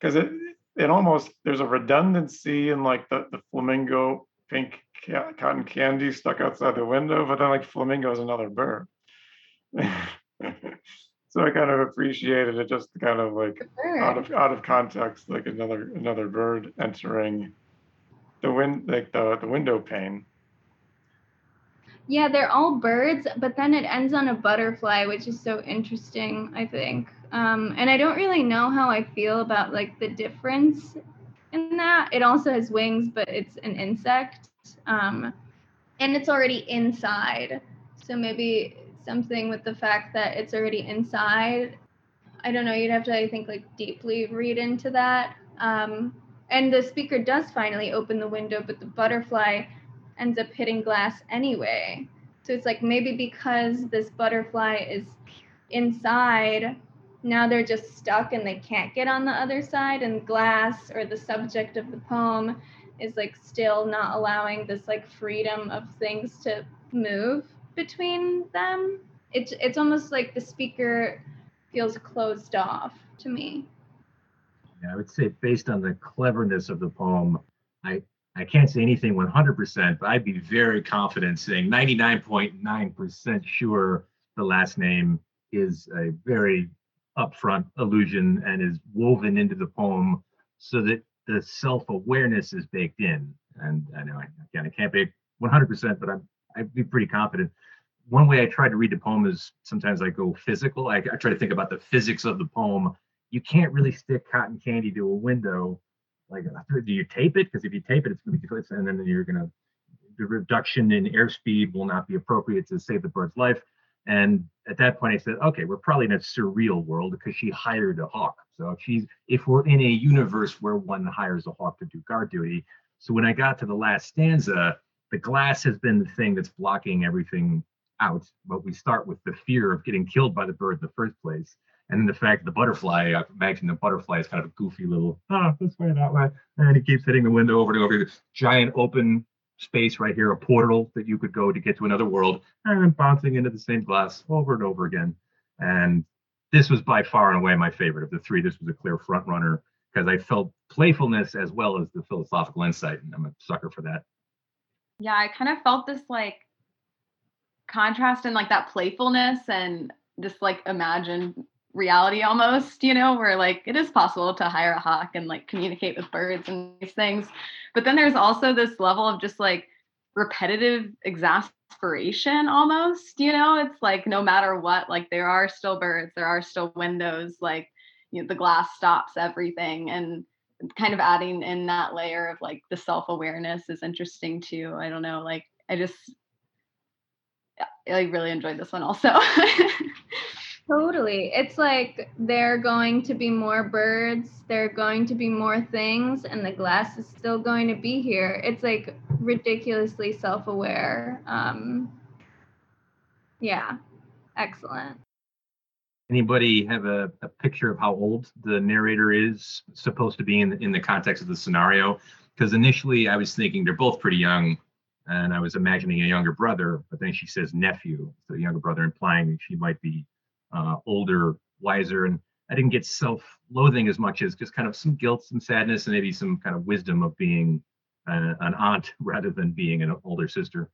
because it it almost there's a redundancy in like the, the flamingo pink ca- cotton candy stuck outside the window, but then like flamingo is another bird. so I kind of appreciated it just kind of like out of out of context, like another another bird entering the wind like the, the window pane. Yeah, they're all birds, but then it ends on a butterfly, which is so interesting, I think. Um, and I don't really know how I feel about like the difference in that. It also has wings, but it's an insect. Um, and it's already inside. So maybe something with the fact that it's already inside. I don't know, you'd have to, I think, like deeply read into that. Um, and the speaker does finally open the window, but the butterfly ends up hitting glass anyway. So it's like maybe because this butterfly is inside, now they're just stuck and they can't get on the other side, and glass or the subject of the poem is like still not allowing this like freedom of things to move between them. It's it's almost like the speaker feels closed off to me. Yeah, I would say based on the cleverness of the poem, I I can't say anything 100%, but I'd be very confident saying 99.9% sure the last name is a very upfront allusion and is woven into the poem so that the self-awareness is baked in. And I know, again, I can't be 100%, but I'm, I'd be pretty confident. One way I try to read the poem is sometimes I go physical. I, I try to think about the physics of the poem. You can't really stick cotton candy to a window like do you tape it? Because if you tape it it's going to be and then you're going to the reduction in airspeed will not be appropriate to save the bird's life. And at that point i said okay we're probably in a surreal world because she hired a hawk. So if she's if we're in a universe where one hires a hawk to do guard duty so when i got to the last stanza the glass has been the thing that's blocking everything out but we start with the fear of getting killed by the bird in the first place and then the fact the butterfly, I imagine the butterfly is kind of a goofy little, ah, oh, this way, that way. And he keeps hitting the window over and over. This giant open space right here, a portal that you could go to get to another world, and bouncing into the same glass over and over again. And this was by far and away my favorite of the three. This was a clear front runner because I felt playfulness as well as the philosophical insight, and I'm a sucker for that. Yeah, I kind of felt this like contrast and like that playfulness and this like imagined reality almost, you know, where like it is possible to hire a hawk and like communicate with birds and these things. But then there's also this level of just like repetitive exasperation almost, you know, it's like no matter what, like there are still birds, there are still windows, like you know, the glass stops everything and kind of adding in that layer of like the self-awareness is interesting too. I don't know, like I just I really enjoyed this one also. Totally. It's like there are going to be more birds, there are going to be more things, and the glass is still going to be here. It's like ridiculously self aware. Um, yeah, excellent. Anybody have a, a picture of how old the narrator is supposed to be in the, in the context of the scenario? Because initially I was thinking they're both pretty young, and I was imagining a younger brother, but then she says nephew, so the younger brother, implying she might be uh, older, wiser, and I didn't get self-loathing as much as just kind of some guilt, some sadness, and maybe some kind of wisdom of being an aunt rather than being an older sister.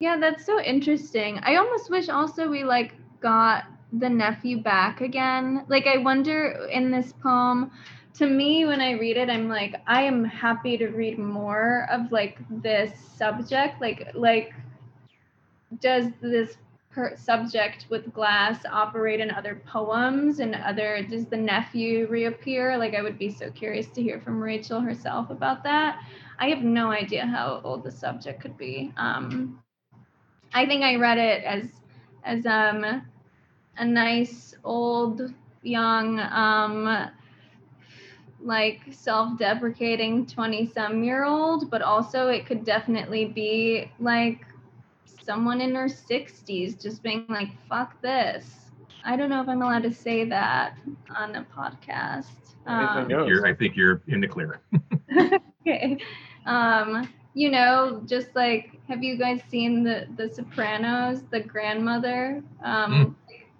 Yeah, that's so interesting. I almost wish also we like got the nephew back again. Like I wonder in this poem, to me when I read it, I'm like, I am happy to read more of like this subject. Like like does this her subject with glass operate in other poems and other does the nephew reappear? Like i would be so curious to hear from rachel herself about that. I have no idea how old the subject could be. Um, i think i read it as as um, a nice old young um, like self-deprecating 20 some year old but also it could definitely be like someone in her 60s just being like, fuck this. I don't know if I'm allowed to say that on a podcast. Um, you're, I think you're in the clear. okay. Um, you know, just like, have you guys seen the the Sopranos? The grandmother, um,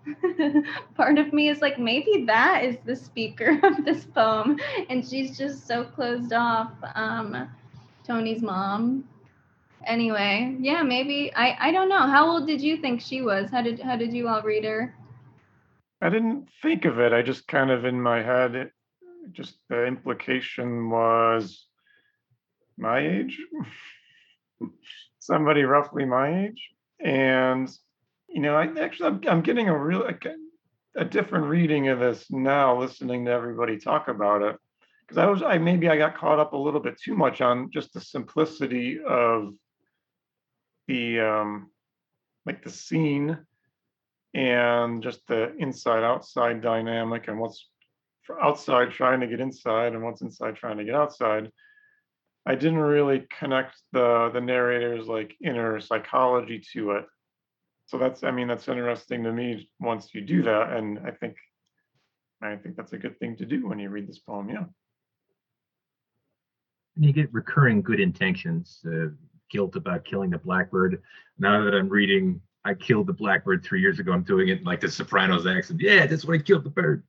mm. part of me is like maybe that is the speaker of this poem and she's just so closed off um tony's mom anyway yeah maybe i i don't know. How old did you think she was? How did how did you all read her? I didn't think of it. I just kind of in my head, it, just the implication was my age, somebody roughly my age, and you know, I actually I'm, I'm getting a real a, a different reading of this now, listening to everybody talk about it, because I was I maybe I got caught up a little bit too much on just the simplicity of the um like the scene and just the inside outside dynamic and what's outside trying to get inside and what's inside trying to get outside. I didn't really connect the the narrator's like inner psychology to it. So that's i mean that's interesting to me once you do that and i think i think that's a good thing to do when you read this poem yeah. And you get recurring good intentions, uh, guilt about killing the blackbird. Now that I'm reading, I killed the blackbird three years ago. I'm doing it like the Sopranos accent. Yeah, that's when I killed the bird.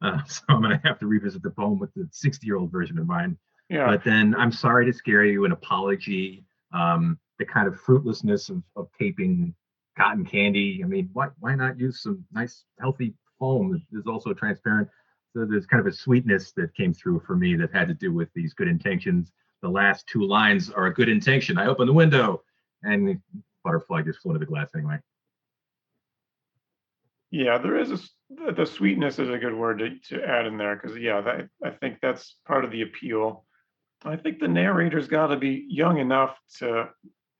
Uh, so I'm gonna have to revisit the poem with the 60 year old version of mine. yeah But then I'm sorry to scare you, an apology, um, the kind of fruitlessness of, of taping cotton candy. I mean, why why not use some nice healthy foam that is also transparent? So there's kind of a sweetness that came through for me that had to do with these good intentions. The last two lines are a good intention. I open the window and the butterfly just flew into the glass anyway. Yeah, there is a s- the the sweetness is a good word to, to add in there because yeah, that I think that's part of the appeal. I think the narrator's got to be young enough to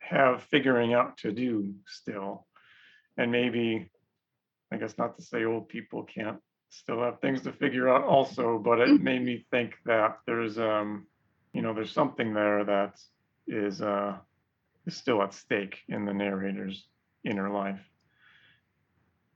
have figuring out to do still, and maybe I guess not to say old people can't still have things to figure out also, but it made me think that there's um you know there's something there that is uh is still at stake in the narrator's inner life.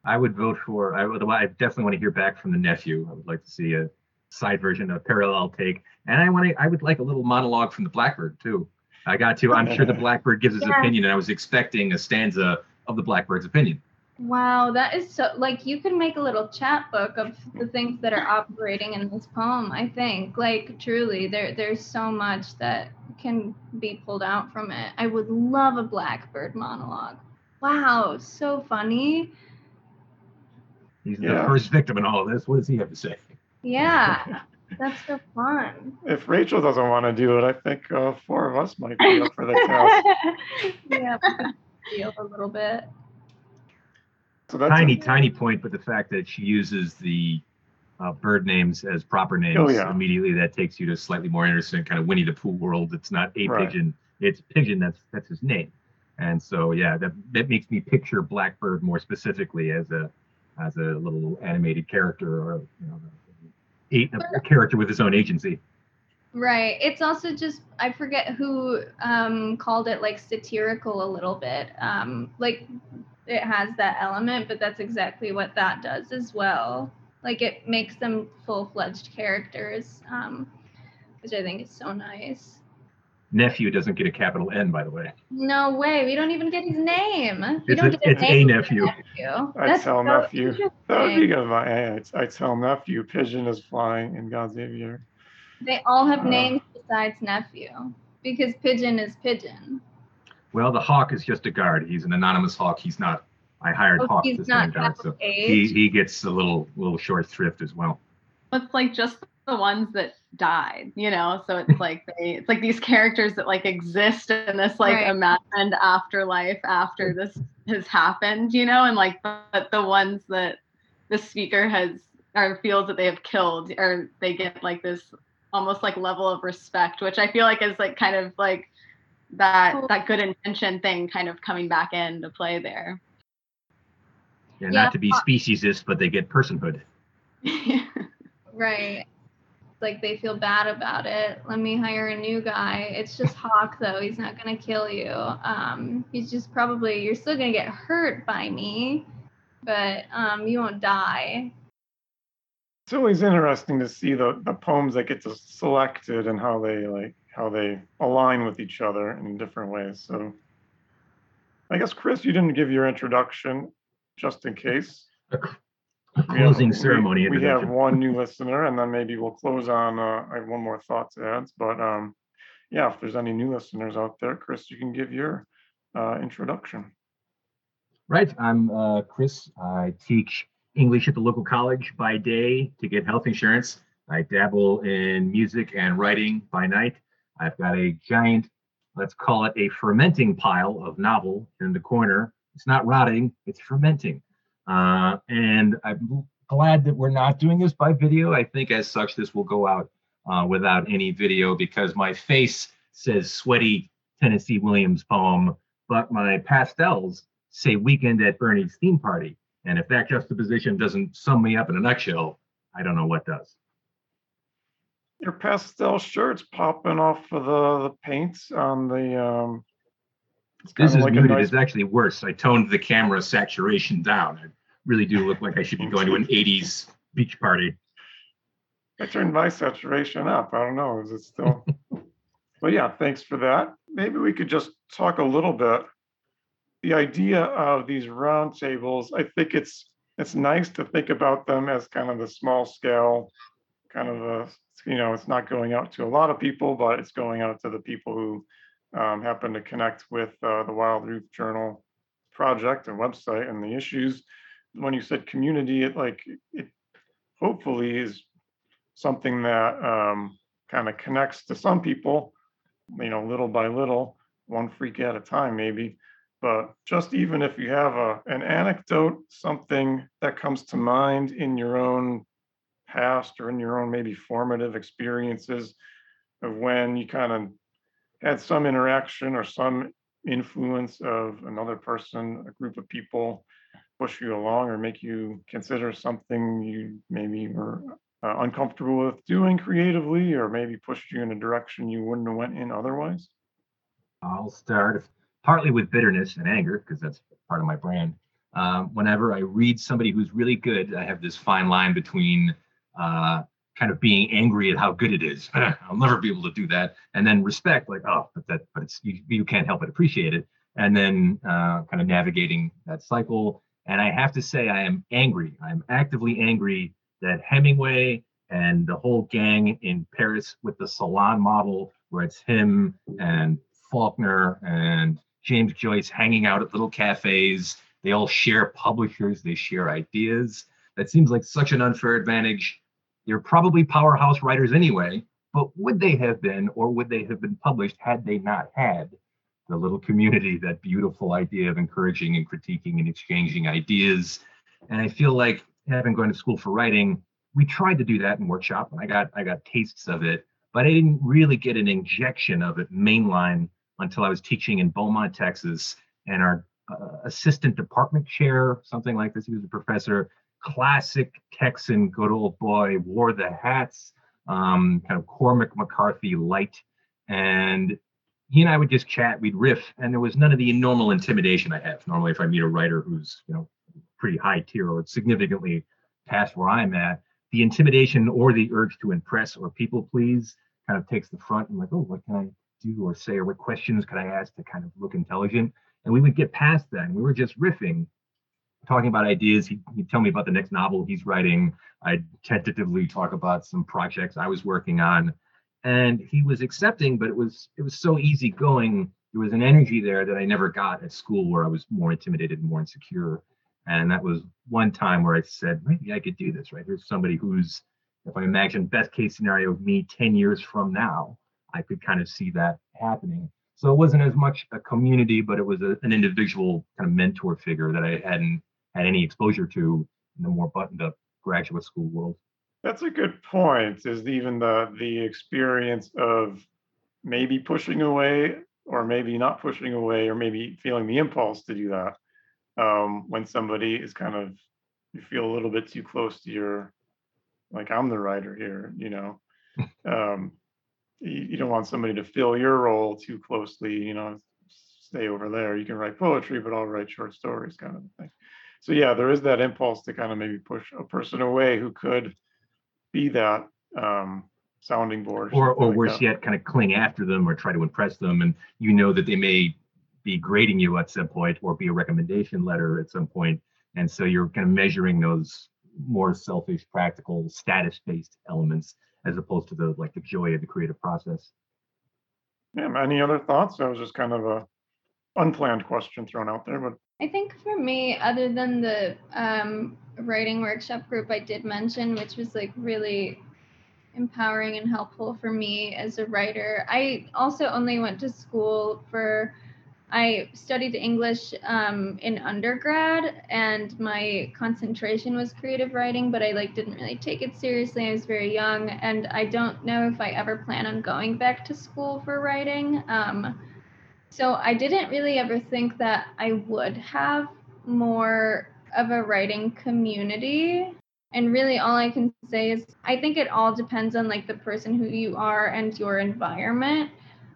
I would vote for. I would. I definitely want to hear back from the nephew. I would like to see a side version, a parallel take, and I want to. I would like a little monologue from the Blackbird too. I got to. I'm sure the Blackbird gives his Yeah. opinion, and I was expecting a stanza of the Blackbird's opinion. Wow, that is so like you could make a little chat book of the things that are operating in this poem, I think. Like truly, there there's so much that can be pulled out from it. I would love a blackbird monologue. Wow, so funny. He's the Yeah. first victim in all of this. What does he have to say? Yeah. That's so fun. If Rachel doesn't want to do it, I think uh, four of us might be up for the task. yeah, we feel a little bit. So that's Tiny, tiny point, but the fact that she uses the uh, bird names as proper names Oh, yeah. immediately that takes you to a slightly more innocent kind of Winnie the Pooh world. It's not a Right. pigeon; it's pigeon. That's that's his name. And so, yeah, that that makes me picture Blackbird more specifically as a as a little animated character or you know, a, a character with his own agency. Right. It's also just I forget who um called it like satirical a little bit. Um like it has that element, but that's exactly what that does as well. Like it makes them full-fledged characters, um, which I think is so nice. Nephew doesn't get a capital N, by the way. No way. We don't even get his name. We don't a- get it's a name for nephew. nephew. I That's tell so nephew. That would be good. I, I, I tell nephew, pigeon is flying in God's aviary. They all have Uh. names besides nephew because pigeon is pigeon. Well, the hawk is just a guard. He's an anonymous hawk. He's not. I hired Oh, hawk he's to not stand guard, so he he gets a little little short thrift as well. it's like just the ones that died you know so it's like they it's like these characters that like exist in this like Right. imagined afterlife after this has happened you know and like but the ones that the speaker has or feels that they have killed or they get like this almost like level of respect which i feel like is like kind of like that that good intention thing kind of coming back into play there Yeah, Yeah, not to be speciesist, but they get personhood. Right. Like they feel bad about it. Let me hire a new guy. It's just Hawk though. He's not gonna kill you. Um, he's just probably you're still gonna get hurt by me, but um, you won't die. It's always interesting to see the, the poems that get selected and how they like how they align with each other in different ways. So I guess Chris, you didn't give your introduction just in case. A, A We have- closing we- ceremony We have one new listener and then maybe we'll close on, uh, I have one more thought to add, but, um, yeah, if there's any new listeners out there, Chris, you can give your, uh, introduction. Right. I'm uh, Chris. I teach English at the local college by day to get health insurance. I dabble in music and writing by night. I've got a giant, let's call it a fermenting pile of novel in the corner. It's not rotting, it's fermenting. Uh, and I'm glad that we're not doing this by video. I think, as such, this will go out uh, without any video because my face says sweaty Tennessee Williams poem, but my pastels say weekend at Bernie's theme party. And if that juxtaposition doesn't sum me up in a nutshell, I don't know what does. Your pastel shirt's popping off of the, the paints on the, um. This is like muted. nice- It's actually worse. I toned the camera saturation down. I really do look like I should be going to an 80s beach party. I turned my saturation up. I don't know, is it still? But yeah, thanks for that. Maybe we could just talk a little bit. The idea of these roundtables, I think it's, it's nice to think about them as kind of the small scale, kind of a, you know, it's not going out to a lot of people, but it's going out to the people who um, happen to connect with uh, the Wild Roof Journal project and website and the issues. When you said community, it like, it hopefully is something that um, kind of connects to some people, you know, little by little, one freak at a time, maybe. But just even if you have a an anecdote, something that comes to mind in your own past or in your own maybe formative experiences of when you kind of had some interaction or some influence of another person, a group of people push you along or make you consider something you maybe were uh, uncomfortable with doing creatively or maybe pushed you in a direction you wouldn't have went in otherwise I'll start partly with bitterness and anger because that's part of my brand. Um, whenever I read somebody who's really good, I have this fine line between uh, kind of being angry at how good it is. I'll never be able to do that, and then respect, like, oh, but that, but it's you, you can't help but appreciate it, and then uh, kind of navigating that cycle. And I have to say, I am angry. I'm actively angry that Hemingway and the whole gang in Paris with the salon model, where it's him and Faulkner and James Joyce hanging out at little cafes. They all share publishers, they share ideas. That seems like such an unfair advantage. They're probably powerhouse writers anyway, but would they have been or would they have been published had they not had the little community, that beautiful idea of encouraging and critiquing and exchanging ideas? And I feel like having gone to school for writing, we tried to do that in workshop and I got I got tastes of it, but I didn't really get an injection of it mainline until I was teaching in Beaumont, Texas, and our uh, assistant department chair, something like this, he was a professor, classic Texan, good old boy, wore the hats, um, kind of Cormac McCarthy light, and he and I would just chat, we'd riff, and there was none of the normal intimidation I have. Normally, if I meet a writer who's you know pretty high tier or significantly past where I'm at, the intimidation or the urge to impress or people please kind of takes the front. I'm like, oh, what can I do or say or what questions could I ask to kind of look intelligent? And we would get past that. And we were just riffing, talking about ideas. He, he'd tell me about the next novel he's writing. I'd tentatively talk about some projects I was working on. And he was accepting, but it was it was so easy going. There was an energy there that I never got at school where I was more intimidated and more insecure. And that was one time where I said, maybe I could do this, right? There's somebody who's, if I imagine best case scenario of me 10 years from now, I could kind of see that happening. So it wasn't as much a community, but it was a, an individual kind of mentor figure that I hadn't had any exposure to in the more buttoned up graduate school world. That's a good point. Is even the the experience of maybe pushing away, or maybe not pushing away, or maybe feeling the impulse to do that um, when somebody is kind of you feel a little bit too close to your like I'm the writer here, you know. um, you, you don't want somebody to fill your role too closely, you know. Stay over there. You can write poetry, but I'll write short stories, kind of thing. So yeah, there is that impulse to kind of maybe push a person away who could be that um, sounding board. Or, or like worse that. yet, kind of cling after them or try to impress them. And you know that they may be grading you at some point or be a recommendation letter at some. And so you're kind of measuring those more selfish, practical, status-based elements as opposed to the like the joy of the creative process. Yeah, any other thoughts? That was just kind of a unplanned question thrown out there, but I think for me, other than the um, writing workshop group I did mention, which was like really empowering and helpful for me as a writer, I also only went to school for. I studied English um, in undergrad, and my concentration was creative writing, but I like didn't really take it seriously. I was very young, and I don't know if I ever plan on going back to school for writing. Um, so I didn't really ever think that I would have more of a writing community. And really all I can say is I think it all depends on like the person who you are and your environment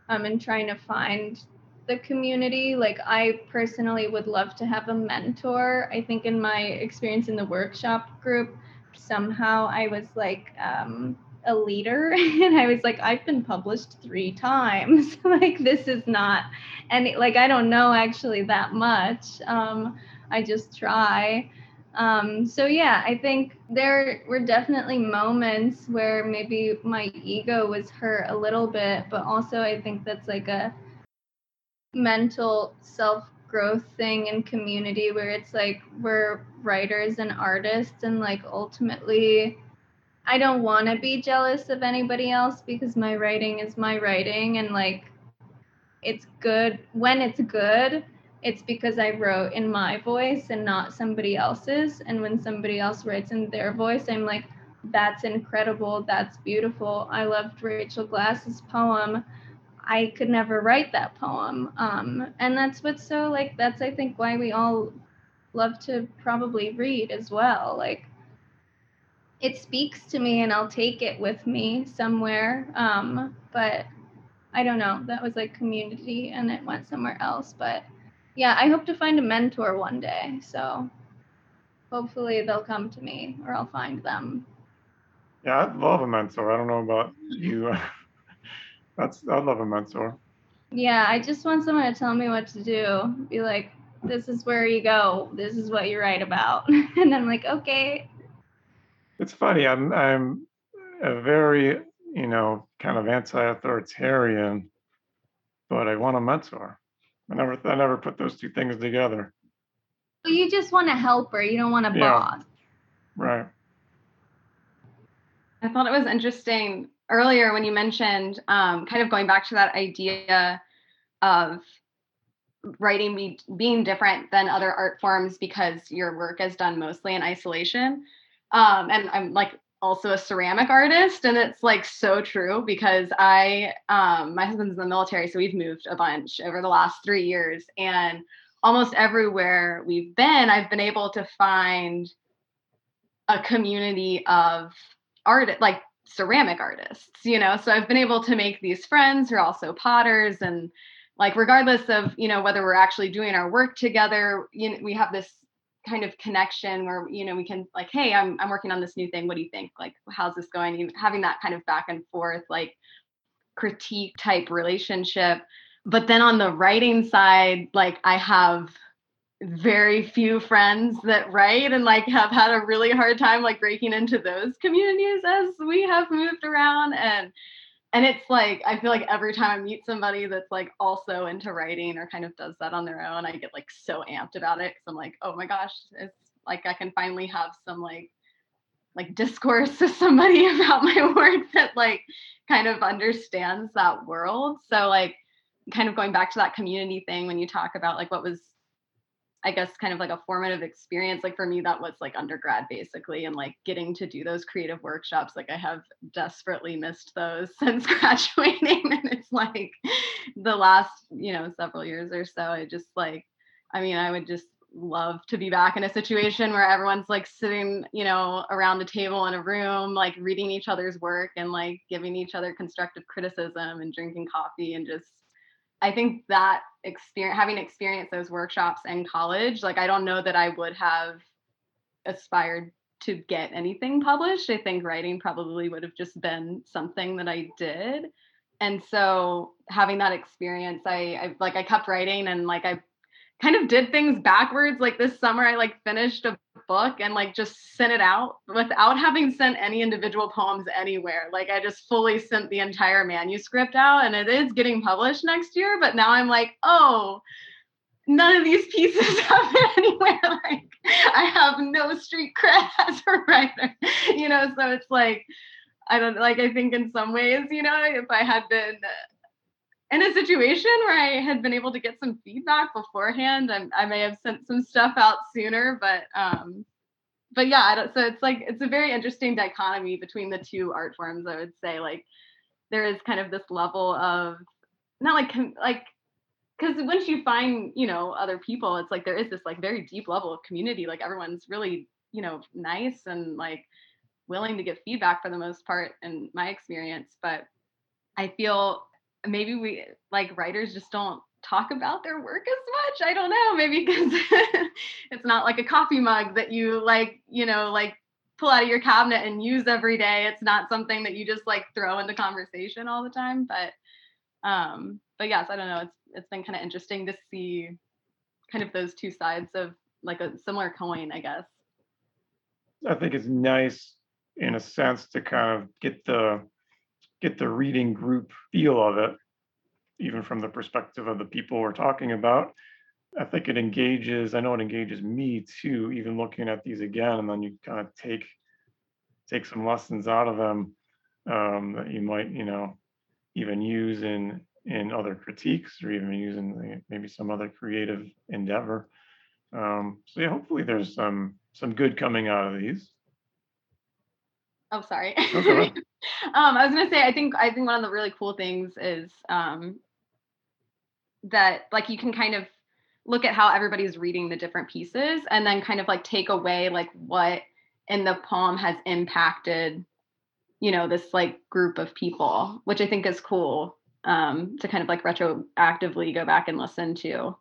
um, and trying to find the community. Like I personally would love to have a mentor. I think in my experience in the workshop group, somehow I was like um, a leader and i was like i've been published three times. Like this is not and like i don't know actually that much. Um, i just try. Um, so yeah i think there were definitely moments where maybe my ego was hurt a little bit but also i think that's like a mental self growth thing and community where it's like we're writers and artists and like ultimately I don't want to be jealous of anybody else because my writing is my writing and like it's good. When it's good it's because I wrote in my voice and not somebody else's. And when somebody else writes in their voice I'm like that's incredible. That's beautiful. I loved Rachel Glass's poem. I could never write that poem. Um, and that's what's so like that's I think why we all love to probably read as well. Like it speaks to me and I'll take it with me somewhere. Um, but I don't know. That was like community and it went somewhere else. But yeah, I hope to find a mentor one day. So hopefully they'll come to me or I'll find them. Yeah, I'd love a mentor. I don't know about you. That's I'd love a mentor. Yeah, I just want someone to tell me what to do. Be like, this is where you go. This is what you write about. and I'm like, okay, it's funny. I'm I'm a very you know kind of anti-authoritarian, but I want a mentor. I never I never put those two things together. So you just want a helper. You don't want a yeah. boss. Right. I thought it was interesting earlier when you mentioned um, kind of going back to that idea of writing be, being different than other art forms because your work is done mostly in isolation. Um, and I'm like also a ceramic artist and it's like so true because I um my husband's in the military so we've moved a bunch over the last 3 years and almost everywhere we've been I've been able to find a community of art like ceramic artists you know? So I've been able to make these friends who are also potters and like regardless of you know whether we're actually doing our work together you know, we have this kind of connection where you know we can like hey i'm i'm working on this new thing. What do you think? Like how's this going? Having that kind of back and forth like critique type relationship. But then on the writing side like i have very few friends that write and like have had a really hard time like breaking into those communities as we have moved around. And and it's like I feel like every time I meet somebody that's like also into writing or kind of does that on their own, I get like so amped about it because I'm like, oh my gosh, it's like I can finally have some like like discourse with somebody about my work that like kind of understands that world. So like kind of going back to that community thing when you talk about like what was I guess kind of like a formative experience. Like for me, that was like undergrad basically, and like getting to do those creative workshops. Like I have desperately missed those since graduating. and it's like the last, you know, several years or so. I just like, I mean, I would just love to be back in a situation where everyone's like sitting, you know, around a table in a room, like reading each other's work and like giving each other constructive criticism and drinking coffee and just I think that experience, having experienced those workshops in college, like I don't know that I would have aspired to get anything published. I think writing probably would have just been something that I did. And so having that experience, I, I like I kept writing and like I kind of did things backwards. Like this summer, I like finished a book and like just sent it out without having sent any individual poems anywhere. Like I just fully sent the entire manuscript out and it is getting published next year. But now I'm like, oh, none of these pieces have been anywhere. Like I have no street cred as a writer, you know. So it's like I don't like. I think in some ways, you know, if I had been in a situation where I had been able to get some feedback beforehand, I, I may have sent some stuff out sooner. But um, but yeah, so it's like it's a very interesting dichotomy between the two art forms. I would say like there is kind of this level of not like like because once you find you know other people it's like there is this like very deep level of community like everyone's really you know nice and like willing to give feedback for the most part in my experience but i feel maybe we like writers just don't talk about their work as much? I don't know maybe because it's not like a coffee mug that you like you know like pull out of your cabinet and use every day. It's not something that you just like throw into conversation all the time but um but yes i don't know. It's it's been kind of interesting to see kind of those two sides of like a similar coin i guess. I think it's nice in a sense to kind of get the get the reading group feel of it, even from the perspective of the people we're talking about. I think it engages, I know it engages me too, even looking at these again, and then you kind of take take some lessons out of them um, that you might, you know, even use in in other critiques or even using maybe some other creative endeavor. Um, so yeah, hopefully there's some some good coming out of these. Oh sorry Okay. um i was gonna say i think i think one of the really cool things is um that like you can kind of look at how everybody's reading the different pieces and then kind of like take away like what in the poem has impacted you know this like group of people which i think is cool um to kind of like retroactively go back and listen to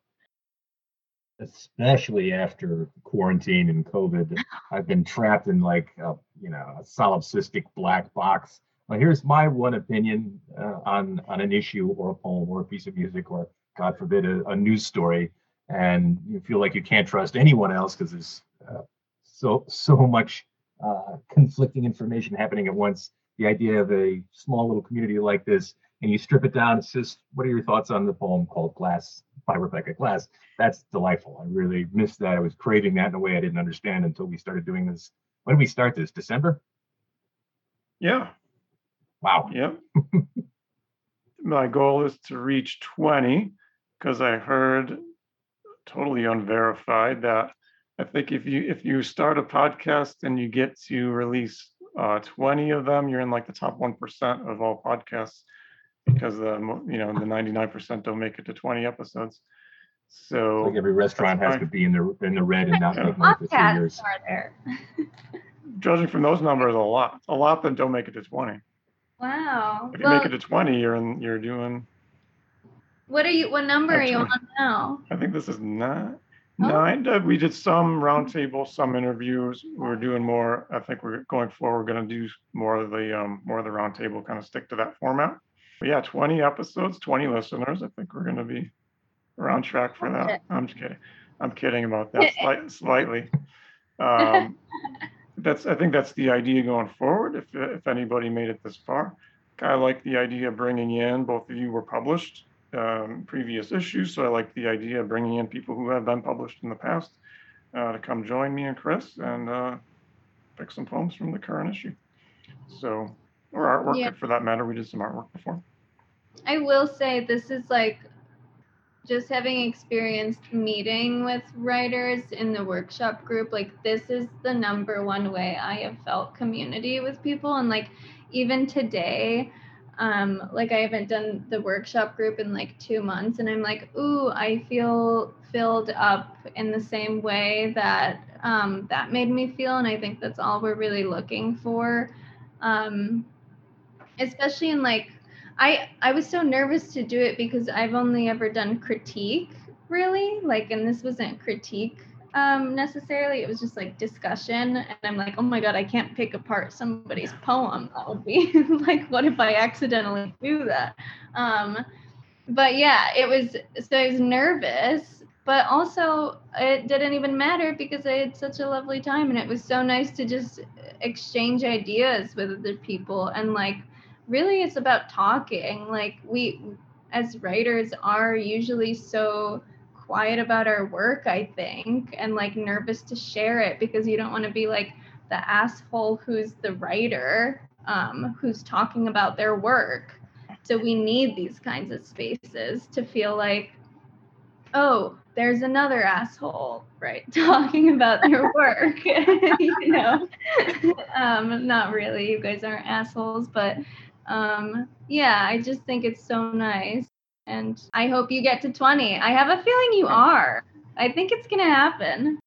especially after quarantine and COVID. I've been trapped in like a, you know a solipsistic black box. Well, here's my one opinion uh, on on an issue or a poem or a piece of music or God forbid a, a news story, and you feel like you can't trust anyone else because there's uh, so so much uh, conflicting information happening at once. The idea of a small little community like this, and you strip it down. It's just, what are your thoughts on the poem called Glass by Rebecca Glass? That's delightful. I really missed that. I was craving that in a way I didn't understand until we started doing this. When did we start this? December? Yeah, Wow. Yep. My goal is to reach 20 because I heard totally unverified that I think if you if you start a podcast and you get to release uh, 20 of them, you're in like the top 1% of all podcasts because the mo- you know the 99% don't make it to 20 episodes. So Like every restaurant has to be in the in the red and not Yeah. make money for three Podcasts years. are there. judging from those numbers, a lot, a lot that don't make it to 20. Wow. If you Well, make it to 20, you're in you're doing. what are you? What number are you on now? I think this is nine. Oh. Nine. Uh, We did some roundtable, some interviews. We're doing more. I think we're going forward. We're going to do more of the um, more of the roundtable. Kind of stick to that format. But yeah, 20 episodes, 20 listeners. I think we're going to be we're track for that. I'm just kidding. I'm kidding about that slight, slightly. Um, that's I think that's the idea going forward. If if anybody made it this far, I like the idea of bringing in. Both of you were published um, previous issues, so I like the idea of bringing in people who have been published in the past uh, to come join me and Chris and uh, pick some poems from the current issue. So or artwork Yeah. for that matter. We did some artwork before. I will say this is like just having experienced meeting with writers in the workshop group, like this is the number one way I have felt community with people. And like even today, um, like I haven't done the workshop group in like two months, and I'm like, ooh, I feel filled up in the same way that um, that made me feel. And I think that's all we're really looking for. Um, especially in like I I was so nervous to do it because I've only ever done critique really. Like and this wasn't critique um necessarily. It was just like discussion. And I'm like oh my god I can't pick apart somebody's poem. That would be like what if I accidentally do that? Um but yeah it was so I was nervous but also it didn't even matter because I had such a lovely time and it was so nice to just exchange ideas with other people and like really it's about talking. Like we as writers are usually so quiet about our work i think and like nervous to share it because you don't want to be like the asshole who's the writer um, who's talking about their work. So we need these kinds of spaces to feel like oh there's another asshole right talking about their work you know? Um, not really you guys aren't assholes but um, yeah i just think it's so nice and i hope you get to 20 i have a feeling you are. I think it's going to happen